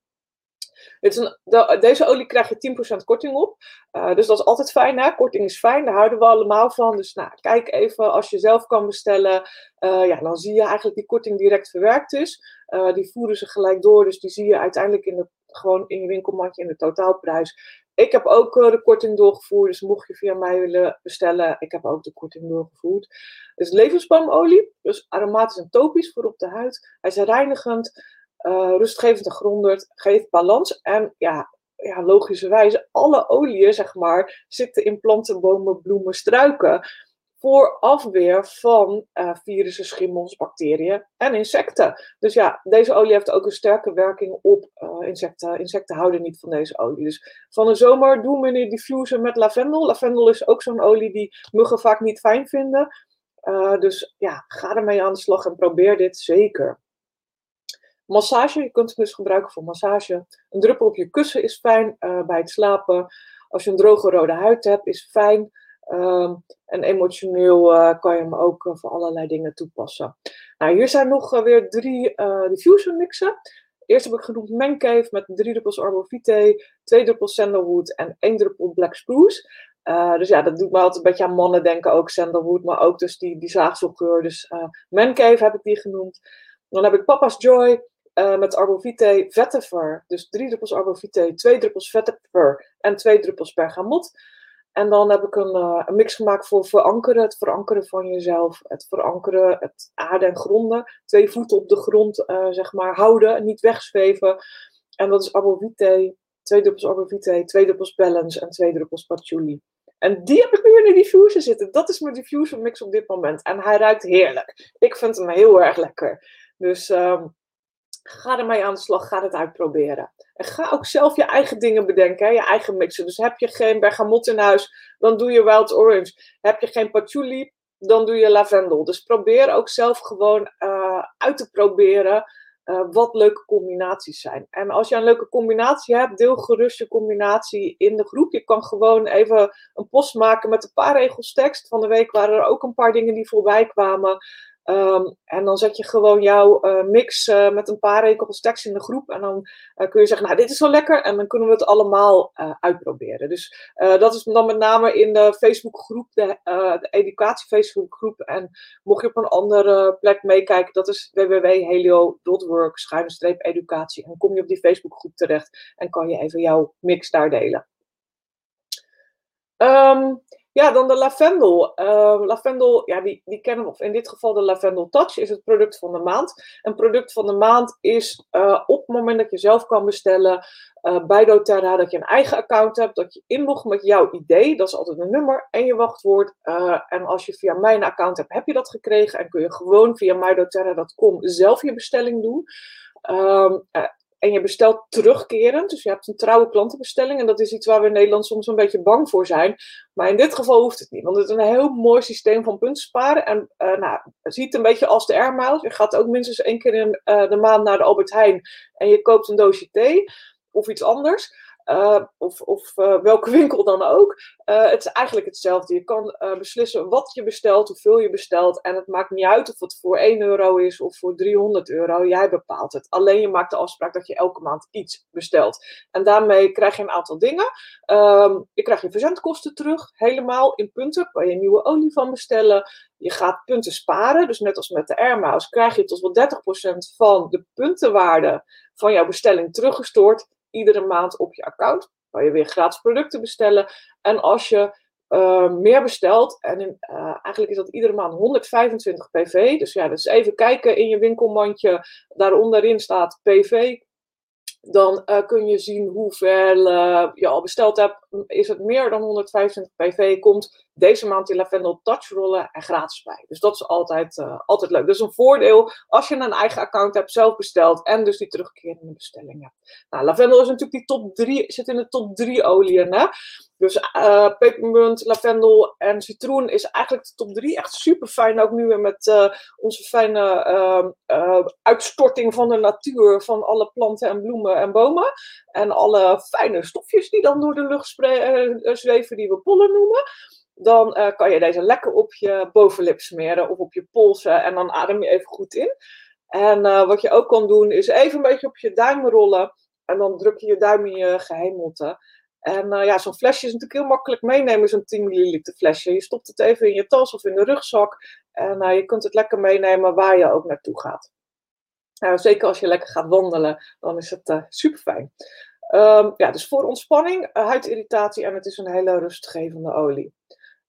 Is deze olie krijg je 10% korting op. Uh, dus dat is altijd fijn. Hè? Korting is fijn, daar houden we allemaal van. Dus nou, kijk even als je zelf kan bestellen. Uh, ja, dan zie je eigenlijk die korting direct verwerkt is. Uh, die voeren ze gelijk door. Dus die zie je uiteindelijk in de, gewoon in je winkelmandje in de totaalprijs. Ik heb ook de korting doorgevoerd. Dus mocht je via mij willen bestellen, ik heb ook de korting doorgevoerd. Is levensboomolie. Dus aromatisch en topisch voor op de huid. Hij is reinigend uh, rustgevend en grondend, geeft balans. En ja, ja, logischerwijze, alle oliën, zeg maar, zitten in planten, bomen, bloemen, struiken. Voor afweer van uh, virussen, schimmels, bacteriën en insecten. Dus ja, deze olie heeft ook een sterke werking op uh, insecten. Insecten houden niet van deze olie. Dus van de zomer doen we een diffuser met lavendel. Lavendel is ook zo'n olie die muggen vaak niet fijn vinden. Dus ja, ga ermee aan de slag en probeer dit zeker. Massage, je kunt hem dus gebruiken voor massage. Een druppel op je kussen is fijn uh, bij het slapen. Als je een droge rode huid hebt, is fijn. Um, en emotioneel uh, kan je hem ook uh, voor allerlei dingen toepassen. Nou, hier zijn nog weer drie diffuser mixen. Eerst heb ik genoemd Mancave met drie druppels Arbor twee druppels Sandalwood en één druppel Black Spruce. dus ja, dat doet me altijd een beetje aan mannen denken, ook Sandalwood, maar ook dus die, die zaagselgeur. Dus Mancave heb ik die genoemd. Dan heb ik Papa's Joy, uh, met arbovitae vetiver. Dus drie druppels arbovitae, twee druppels vetiver en twee druppels bergamot. En dan heb ik een, uh, een, mix gemaakt voor verankeren, het verankeren van jezelf, het verankeren, het aarde en gronden. Twee voeten op de grond, uh, zeg maar, houden, niet wegzweven. En dat is arbovitae, twee druppels arbovitae, twee druppels balance en twee druppels patchouli. En die heb ik nu in de diffuser zitten. Dat is mijn diffuser mix op dit moment. En hij ruikt heerlijk. Ik vind hem heel erg lekker. Dus um, Ga ermee aan de slag, ga het uitproberen. En ga ook zelf je eigen dingen bedenken, je eigen mixen. Dus heb je geen bergamot in huis, dan doe je wild orange. Heb je geen patchouli, dan doe je lavendel. Dus probeer ook zelf gewoon uh, uit te proberen uh, wat leuke combinaties zijn. En als je een leuke combinatie hebt, deel gerust je combinatie in de groep. Je kan gewoon even een post maken met een paar regels tekst. Van de week waren er ook een paar dingen die voorbij kwamen. Um, en dan zet je gewoon jouw uh, mix uh, met een paar regels tekst in de groep. En dan uh, kun je zeggen, nou dit is wel lekker. En dan kunnen we het allemaal uitproberen. Dus dat is dan met name in de Facebookgroep, de, de educatie Facebookgroep. En mocht je op een andere plek meekijken, dat is www.helio.work, educatie. En kom je op die Facebookgroep terecht en kan je even jouw mix daar delen. Um, Ja, dan de lavendel. Uh, lavendel, ja, die, die kennen we, of in dit geval de Lavendel Touch, is het product van de maand. Een product van de maand is uh, op het moment dat je zelf kan bestellen uh, bij doTERRA, dat je een eigen account hebt, dat je inlogt met jouw idee, dat is altijd een nummer en je wachtwoord. en als je via mijn account hebt, heb je dat gekregen en kun je gewoon via mydoterra.com zelf je bestelling doen. Ehm, en je bestelt terugkerend. Dus je hebt een trouwe klantenbestelling. En dat is iets waar we in Nederland soms een beetje bang voor zijn. Maar in dit geval hoeft het niet. Want het is een heel mooi systeem van punten sparen. En uh, nou, het ziet een beetje als de Airmiles. Je gaat ook minstens één keer in uh, de maand naar de Albert Heijn. En je koopt een doosje thee. Of iets anders. Uh, of, of uh, welke winkel dan ook. Uh, het is eigenlijk hetzelfde. Je kan beslissen wat je bestelt, hoeveel je bestelt. En het maakt niet uit of het voor 1 euro is of voor 300 euro. Jij bepaalt het. Alleen je maakt de afspraak dat je elke maand iets bestelt. En daarmee krijg je een aantal dingen. Um, je krijgt je verzendkosten terug, helemaal in punten. Kan je nieuwe olie van bestellen. Je gaat punten sparen. Dus net als met de Airmiles krijg je tot wel 30% van de puntenwaarde van jouw bestelling teruggestort iedere maand op je account. Kan je weer gratis producten bestellen. En als je uh, meer bestelt, en uh, eigenlijk is dat iedere maand 125 PV. Dus ja, dus even kijken in je winkelmandje. Daaronderin staat PV dan uh, kun je zien hoeveel uh, je al besteld hebt. Is het meer dan 125 PV, komt deze maand die Lavendel Touch rollen er gratis bij. Dus dat is altijd, uh, altijd leuk. Dus een voordeel als je een eigen account hebt, zelf besteld en dus die terugkerende bestellingen. Nou, Lavendel is natuurlijk die top 3, zit in de top 3 oliën. Dus uh, pepermunt, lavendel en citroen is eigenlijk de top 3. Echt super fijn. Ook nu weer met uh, onze fijne uh, uitstorting van de natuur. Van alle planten en bloemen en bomen. En alle fijne stofjes die dan door de lucht zweven, die we pollen noemen. Dan kan je deze lekker op je bovenlip smeren of op je polsen. En dan adem je even goed in. En wat je ook kan doen is even een beetje op je duim rollen. En dan druk je je duim in je gehemelte. En uh, ja, zo'n flesje is natuurlijk heel makkelijk meenemen, zo'n 10 milliliter flesje. Je stopt het even in je tas of in de rugzak. En uh, je kunt het lekker meenemen waar je ook naartoe gaat. Uh, zeker als je lekker gaat wandelen, dan is het uh, super fijn. Um, ja, dus voor ontspanning, huidirritatie en het is een hele rustgevende olie.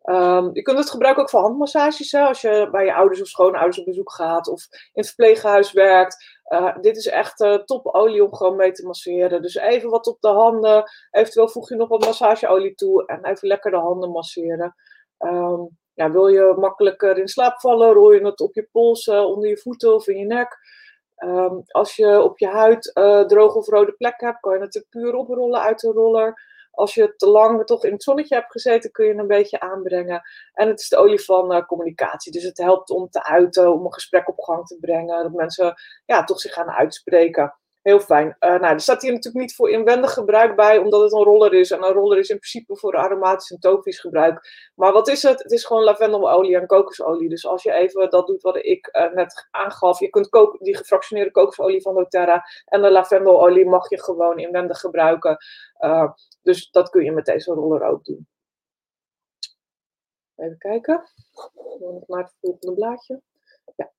Um, je kunt het gebruiken ook voor handmassages. Als je bij je ouders of schoonouders op bezoek gaat of in het verpleeghuis werkt. Uh, dit is echt uh, topolie om gewoon mee te masseren. Dus even wat op de handen. Eventueel voeg je nog wat massageolie toe en even lekker de handen masseren. Um, ja, wil je makkelijker in slaap vallen, rol je het op je polsen, onder je voeten of in je nek. Um, als je op je huid droge of rode plekken hebt, kan je het er puur oprollen uit de roller. Als je te lang toch in het zonnetje hebt gezeten, kun je een beetje aanbrengen. En het is de olie van uh, communicatie. Dus het helpt om te uiten, om een gesprek op gang te brengen. Dat mensen ja, toch zich gaan uitspreken. Heel fijn. Uh, nou, er staat hier natuurlijk niet voor inwendig gebruik bij, omdat het een roller is. En een roller is in principe voor aromatisch en topisch gebruik. Maar wat is het? Het is gewoon lavendelolie en kokosolie. Dus als je even dat doet wat ik uh, net aangaf. Je kunt die gefractioneerde kokosolie van doTERRA en de lavendelolie mag je gewoon inwendig gebruiken. Uh, dus dat kun je met deze roller ook doen. Even kijken. Dan naar het volgende blaadje. Ja.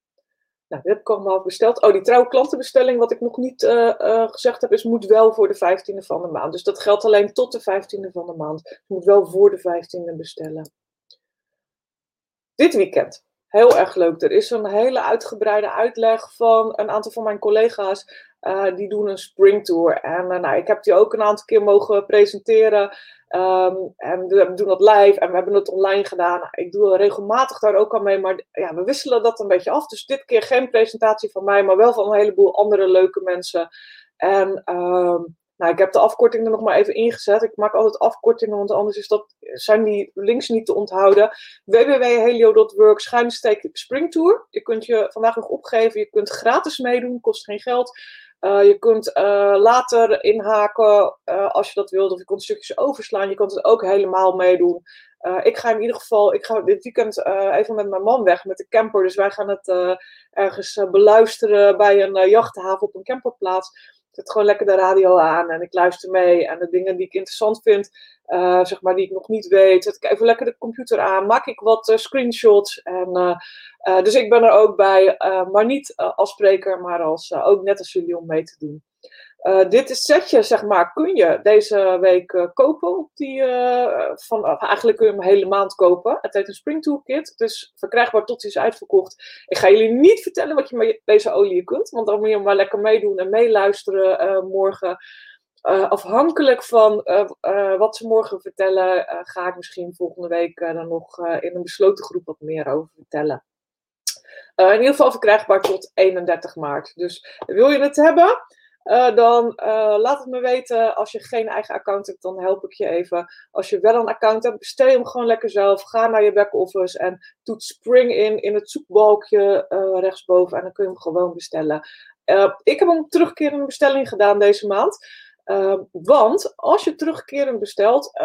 Nou, dit heb ik allemaal besteld. Oh, die trouwe klantenbestelling, wat ik nog niet uh, uh, gezegd heb, is moet wel voor de 15e van de maand. Dus dat geldt alleen tot de 15e van de maand. Je moet wel voor de 15e bestellen. Dit weekend. Heel erg leuk. Er is een hele uitgebreide uitleg van een aantal van mijn collega's uh, die doen een springtour. En uh, nou, ik heb die ook een aantal keer mogen presenteren. Um, en we doen dat live en we hebben het online gedaan. Nou, ik doe regelmatig daar ook aan mee, maar ja, we wisselen dat een beetje af. Dus dit keer geen presentatie van mij, maar wel van een heleboel andere leuke mensen. En um, nou, ik heb de afkorting er nog maar even ingezet. Ik maak altijd afkortingen, want anders is dat, zijn die links niet te onthouden. www.helio.work schuinsteek springtour. Je kunt je vandaag nog opgeven. Je kunt gratis meedoen, kost geen geld. Uh, je kunt uh, later inhaken uh, als je dat wilt, of je kunt stukjes overslaan. Je kunt het ook helemaal meedoen. ik ga in ieder geval, ik ga dit weekend even met mijn man weg met de camper. Dus wij gaan het ergens beluisteren bij een jachthaven op een camperplaats. Ik zet gewoon lekker de radio aan en ik luister mee. En de dingen die ik interessant vind, uh, zeg maar, die ik nog niet weet. Zet ik even lekker de computer aan, maak ik wat uh, screenshots. En, uh, dus ik ben er ook bij, maar niet als spreker, maar als, ook net als jullie om mee te doen. Uh, dit setje, zeg maar, kun je deze week uh, kopen. Die, uh, van, eigenlijk kun je hem hele maand kopen. Het heet een Spring Toolkit. Het is verkrijgbaar tot hij is uitverkocht. Ik ga jullie niet vertellen wat je met deze olie kunt. Want dan moet je hem maar lekker meedoen en meeluisteren morgen. afhankelijk van wat ze morgen vertellen, ga ik misschien volgende week dan nog in een besloten groep wat meer over vertellen. in ieder geval verkrijgbaar tot 31 maart. Dus wil je het hebben? Uh, dan uh, laat het me weten. Als je geen eigen account hebt, dan help ik je even. Als je wel een account hebt, bestel hem gewoon lekker zelf. Ga naar je back-office en toet Spring in in het zoekbalkje uh, rechtsboven. En dan kun je hem gewoon bestellen. ik heb een terugkerende bestelling gedaan deze maand. Want als je terugkerend bestelt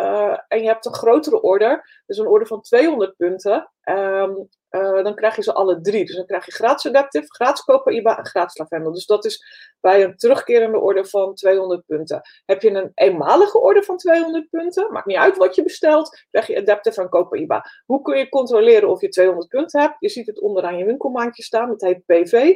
en je hebt een grotere order, dus een order van 200 punten, um, uh, dan krijg je ze alle drie. Dus dan krijg je gratis Adaptive, gratis Copaiba en gratis Lavendel. Dus dat is bij een terugkerende orde van 200 punten. Heb je een eenmalige orde van 200 punten, maakt niet uit wat je bestelt, krijg je Adaptive en Copaiba. Hoe kun je controleren of je 200 punten hebt? Je ziet het onderaan je winkelmaandje staan, dat heet PV.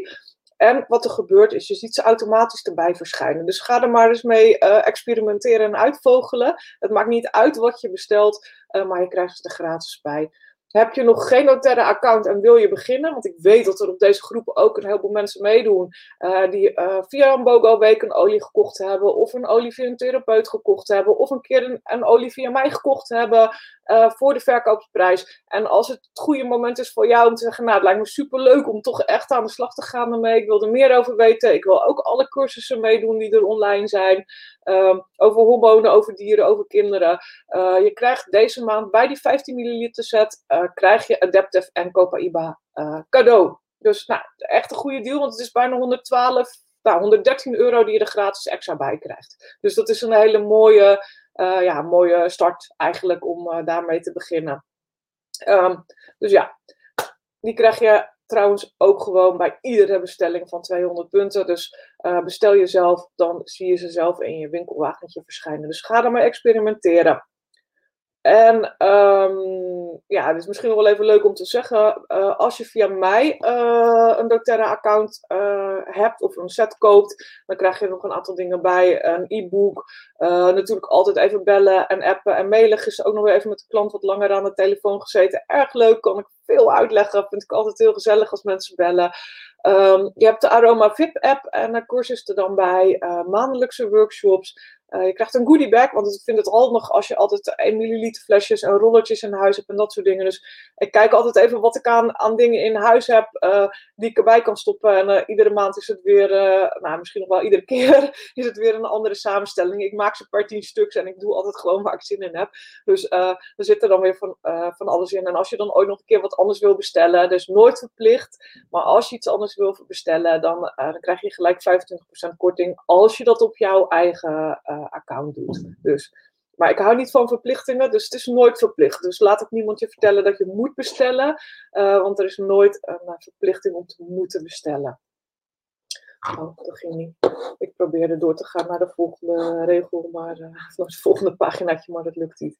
En wat er gebeurt is, je ziet ze automatisch erbij verschijnen. Dus ga er maar eens mee uh, experimenteren en uitvogelen. Het maakt niet uit wat je bestelt, uh, maar je krijgt ze er gratis bij. Heb je nog geen Doterra account en wil je beginnen? Want ik weet dat er op deze groepen ook een heleboel mensen meedoen. Uh, die uh, via een BOGO week een olie gekocht hebben. Of een olie via een therapeut gekocht hebben. Of een keer een, een olie via mij gekocht hebben. Uh, voor de verkoopsprijs. En als het het goede moment is voor jou om te zeggen. Nou, het lijkt me super leuk om toch echt aan de slag te gaan ermee. Ik wil er meer over weten. Ik wil ook alle cursussen meedoen die er online zijn. Um, over hormonen, over dieren, over kinderen. Uh, je krijgt deze maand bij die 15 milliliter set, uh, krijg je Adaptive en Copaiba uh, cadeau. Dus nou, echt een goede deal, want het is bijna 112, nou, 113 euro die je er gratis extra bij krijgt. Dus dat is een hele mooie, ja, mooie start eigenlijk om daarmee te beginnen. Um, dus ja, die krijg je trouwens ook gewoon bij iedere bestelling van 200 punten. Dus uh, bestel jezelf, dan zie je ze zelf in je winkelwagentje verschijnen. Dus ga ermee experimenteren. En um, ja, het is misschien wel even leuk om te zeggen, uh, als je via mij uh, een doTERRA-account hebt of een set koopt, dan krijg je nog een aantal dingen bij. Een e-book, natuurlijk altijd even bellen en appen en mailen. Gisteren ook nog weer even met de klant wat langer aan de telefoon gezeten. Erg leuk, kan ik veel uitleggen. Vind ik altijd heel gezellig als mensen bellen. Um, je hebt de Aroma VIP app en een cursus er dan bij. maandelijkse workshops. Uh, je krijgt een goodie bag, want ik vind het handig als je altijd 1 milliliter flesjes en rolletjes in huis hebt en dat soort dingen. Dus ik kijk altijd even wat ik aan, aan dingen in huis heb die ik erbij kan stoppen. En iedere maand is het weer, nou misschien nog wel iedere keer, is het weer een andere samenstelling. Ik maak ze per tien stuks en ik doe altijd gewoon waar ik zin in heb. Dus er zit er dan weer van, van alles in. En als je dan ooit nog een keer wat anders wil bestellen, dus nooit verplicht, maar als je iets anders wil bestellen, dan, dan krijg je gelijk 25% korting als je dat op jouw eigen account doet. Dus, maar ik hou niet van verplichtingen, dus het is nooit verplicht. Dus laat ik niemand je vertellen dat je moet bestellen, want er is nooit een verplichting om te moeten bestellen. Oh, dat ging niet. Ik probeerde door te gaan naar de volgende regel, maar uh, het volgende paginaatje, maar dat lukt niet.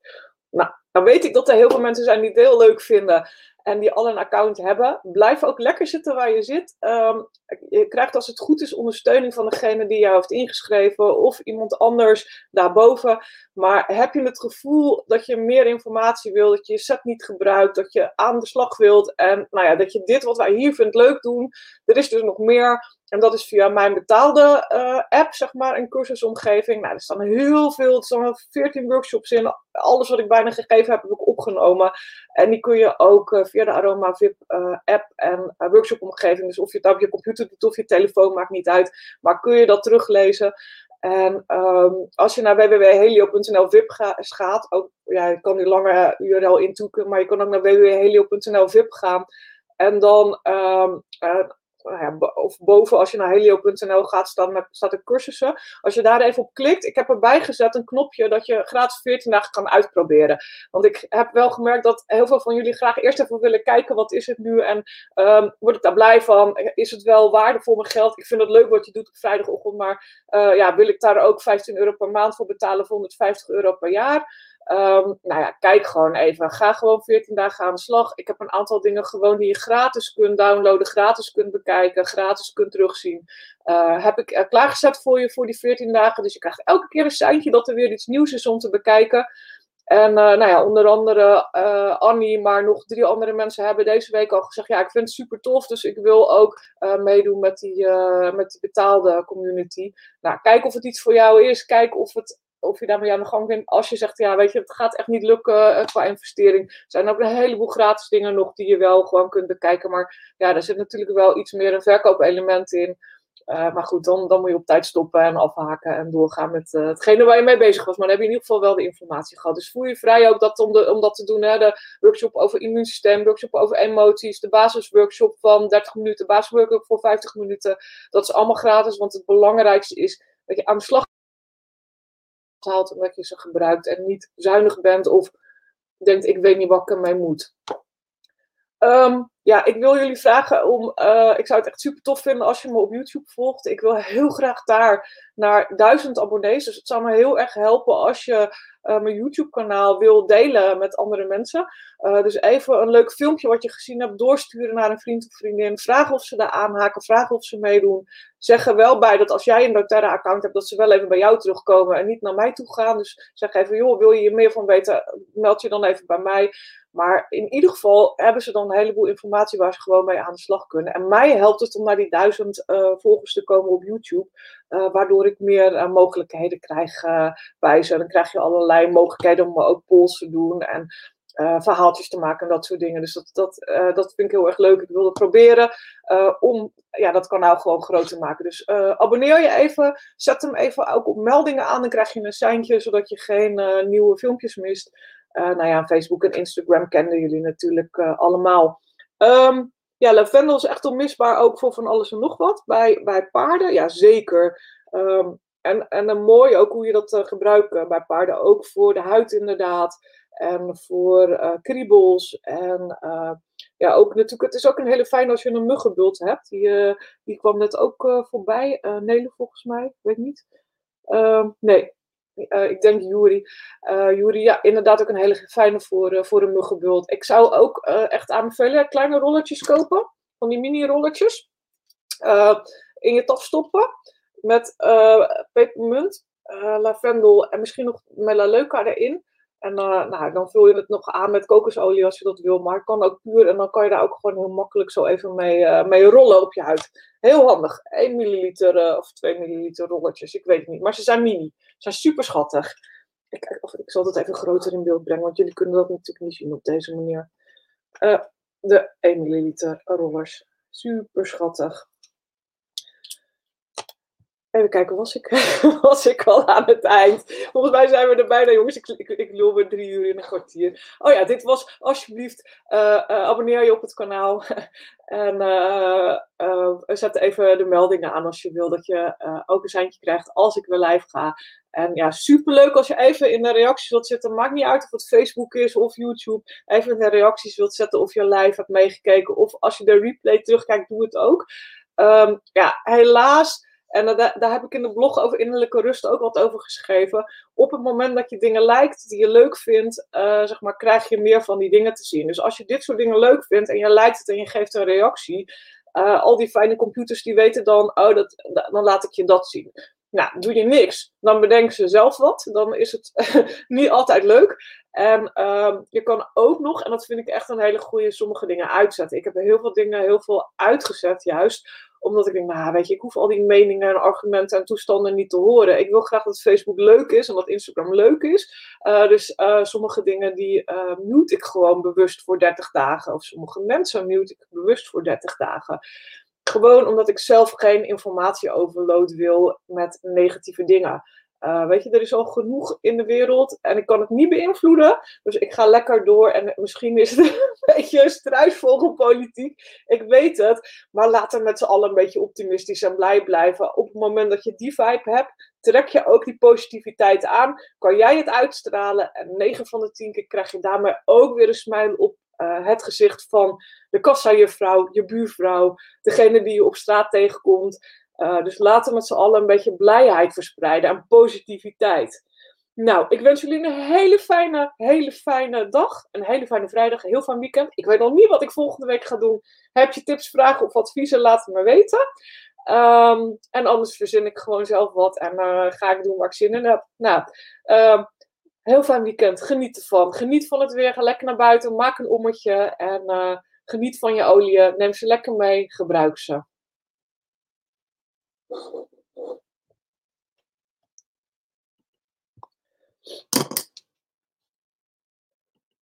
Nou, dan weet ik dat er heel veel mensen zijn die het heel leuk vinden en die al een account hebben. Blijf ook lekker zitten waar je zit. Um, je krijgt als het goed is ondersteuning van degene die jou heeft ingeschreven of iemand anders daarboven. Maar heb je het gevoel dat je meer informatie wil, dat je je set niet gebruikt, dat je aan de slag wilt en nou ja, dat je dit wat wij hier vindt leuk doen. Er is dus nog meer. En dat is via mijn betaalde uh, app, zeg maar, een cursusomgeving. Nou, er staan heel veel, er staan 14 workshops in. Alles wat ik bijna gegeven heb, heb ik opgenomen. En die kun je ook uh, via de Aroma VIP uh, app en workshopomgeving. Dus of je het op je computer doet of je telefoon, maakt niet uit. Maar kun je dat teruglezen. En um, als je naar www.helio.nl VIP gaat, ook, ja, je kan nu langer URL intoeken, maar je kan ook naar www.helio.nl VIP gaan. En dan nou ja, of boven als je naar helio.nl gaat, staan, staat er cursussen. Als je daar even op klikt, ik heb erbij gezet een knopje dat je gratis 14 dagen kan uitproberen. Want ik heb wel gemerkt dat heel veel van jullie graag eerst even willen kijken, wat is het nu en um, word ik daar blij van? Is het wel waardevol mijn geld? Ik vind het leuk wat je doet op vrijdagochtend, maar uh, ja, wil ik daar ook 15 euro per maand voor betalen voor 150 euro per jaar? Ehm, nou ja, kijk gewoon even. Ga gewoon 14 dagen aan de slag. Ik heb een aantal dingen gewoon die je gratis kunt downloaden, gratis kunt bekijken, gratis kunt terugzien. Uh, heb ik klaargezet voor je voor die 14 dagen. Dus je krijgt elke keer een seintje dat er weer iets nieuws is om te bekijken. En uh, nou ja, onder andere Annie, maar nog drie andere mensen hebben deze week al gezegd: Ja, ik vind het super tof, dus ik wil ook meedoen met die, met die betaalde community. Nou, kijk of het iets voor jou is. Kijk of, het, of je daarmee aan de gang bent. Als je zegt: Ja, weet je, het gaat echt niet lukken qua investering. Er zijn ook een heleboel gratis dingen nog die je wel gewoon kunt bekijken. Maar ja, er zit natuurlijk wel iets meer een verkoopelement in. Uh, maar goed, dan, dan moet je op tijd stoppen en afhaken en doorgaan met uh, hetgene waar je mee bezig was. Maar dan heb je in ieder geval wel de informatie gehad. Dus voel je vrij ook dat, om, de, om dat te doen. Hè? De workshop over immuunsysteem, workshop over emoties, de basisworkshop van 30 minuten, basisworkshop voor 50 minuten. Dat is allemaal gratis, want het belangrijkste is dat je aan de slag haalt omdat je ze gebruikt en niet zuinig bent of denkt ik weet niet wat ik ermee moet. Um, ja, ik wil jullie vragen om. Uh, ik zou het echt super tof vinden als je me op YouTube volgt. Ik wil heel graag daar naar duizend abonnees. Dus het zou me heel erg helpen als je uh, mijn YouTube-kanaal wil delen met andere mensen. Uh, dus even een leuk filmpje wat je gezien hebt doorsturen naar een vriend of vriendin. Vragen of ze daar aanhaken, vragen of ze meedoen. Zeg er wel bij dat als jij een doTERRA-account hebt, dat ze wel even bij jou terugkomen en niet naar mij toe gaan. Dus zeg even, joh, wil je hier meer van weten? Meld je dan even bij mij. Maar in ieder geval hebben ze dan een heleboel informatie waar ze gewoon mee aan de slag kunnen. En mij helpt het om naar die duizend uh, volgers te komen op YouTube. Uh, waardoor ik meer uh, mogelijkheden krijg bij ze. Dan krijg je allerlei mogelijkheden om ook polls te doen. En verhaaltjes te maken en dat soort dingen. Dus dat, dat, dat vind ik heel erg leuk. Ik wilde proberen om ja, dat kanaal gewoon groter te maken. Dus abonneer je even. Zet hem even ook op meldingen aan. Dan krijg je een seintje, zodat je geen nieuwe filmpjes mist. Uh, nou ja, Facebook en Instagram kenden jullie natuurlijk allemaal. Um, ja, lavendel is echt onmisbaar ook voor van alles en nog wat. Bij, bij paarden, ja zeker. Um, en, en een mooi ook hoe je dat uh, gebruikt bij paarden. Ook voor de huid inderdaad. En voor kriebels. En ja, ook natuurlijk, het is ook een hele fijn als je een muggenbult hebt. Die, die kwam net ook voorbij. Nele volgens mij, weet niet. Uh, nee, uh, ik denk Juri. Uh, Juri, ja, inderdaad ook een hele fijne voor, uh, voor een muggenbult. Ik zou ook echt aanbevelen kleine rolletjes kopen. Van die mini-rolletjes. in je tas stoppen. Met pepermunt, lavendel en misschien nog melaleuca erin. En nou, dan vul je het nog aan met kokosolie als je dat wil. Maar het kan ook puur. En dan kan je daar ook gewoon heel makkelijk zo even mee, mee rollen op je huid. Heel handig. 1 milliliter of 2 milliliter rolletjes. Ik weet het niet. Maar ze zijn mini. Zijn super schattig. Ik, ik zal het even groter in beeld brengen. Want jullie kunnen dat natuurlijk niet zien op deze manier. de 1 milliliter rollers. Super schattig. Even kijken, was ik, was ik al aan het eind? Volgens mij zijn we er bijna, jongens. Ik, ik, ik loop weer drie uur in een kwartier. Oh ja, dit was, alsjeblieft, uh, uh, abonneer je op het kanaal. en uh, zet even de meldingen aan als je wil dat je ook een seintje krijgt als ik weer live ga. En ja, superleuk als je even in de reacties wilt zetten. Maakt niet uit of het Facebook is of YouTube. Even in de reacties wilt zetten of je live hebt meegekeken. Of als je de replay terugkijkt, doe het ook. Um, ja, helaas en daar, heb ik in de blog over innerlijke rust ook wat over geschreven. Op het moment dat je dingen lijkt die je leuk vindt, uh, zeg maar, krijg je meer van die dingen te zien. Dus als je dit soort dingen leuk vindt en je lijkt het en je geeft een reactie, uh, al die fijne computers die weten dan, oh, dat, dan laat ik je dat zien. Nou, doe je niks, dan bedenken ze zelf wat. Dan is het niet altijd leuk. En uh, je kan ook nog, en dat vind ik echt een hele goede, sommige dingen uitzetten. Ik heb heel veel dingen heel veel uitgezet, juist omdat ik denk, nou weet je, ik hoef al die meningen en argumenten en toestanden niet te horen. Ik wil graag dat Facebook leuk is en dat Instagram leuk is. Uh, dus uh, sommige dingen die uh, mute ik gewoon bewust voor 30 dagen. Of sommige mensen mute ik bewust voor 30 dagen. Gewoon omdat ik zelf geen informatie overload wil met negatieve dingen. Uh, weet je, er is al genoeg in de wereld en ik kan het niet beïnvloeden. Dus ik ga lekker door en misschien is het een beetje struisvogelpolitiek. Ik weet het. Maar laten we met z'n allen een beetje optimistisch en blij blijven. Op het moment dat je die vibe hebt, trek je ook die positiviteit aan. Kan jij het uitstralen en 9 van de 10 keer krijg je daarmee ook weer een smile op uh, het gezicht van de kassajuffrouw, je buurvrouw, degene die je op straat tegenkomt. Uh, dus laten we met z'n allen een beetje blijheid verspreiden en positiviteit. Nou, ik wens jullie een hele fijne, hele fijne dag. Een hele fijne vrijdag, heel fijn weekend. Ik weet nog niet wat ik volgende week ga doen. Heb je tips, vragen of adviezen, laat het me weten. Ehm, en anders verzin ik gewoon zelf wat en uh, ga ik doen waar ik zin in heb. Nou, um, heel fijn weekend. Geniet ervan. Geniet van het weer. Ga lekker naar buiten. Maak een ommetje. En uh, geniet van je olie. Neem ze lekker mee. Gebruik ze. you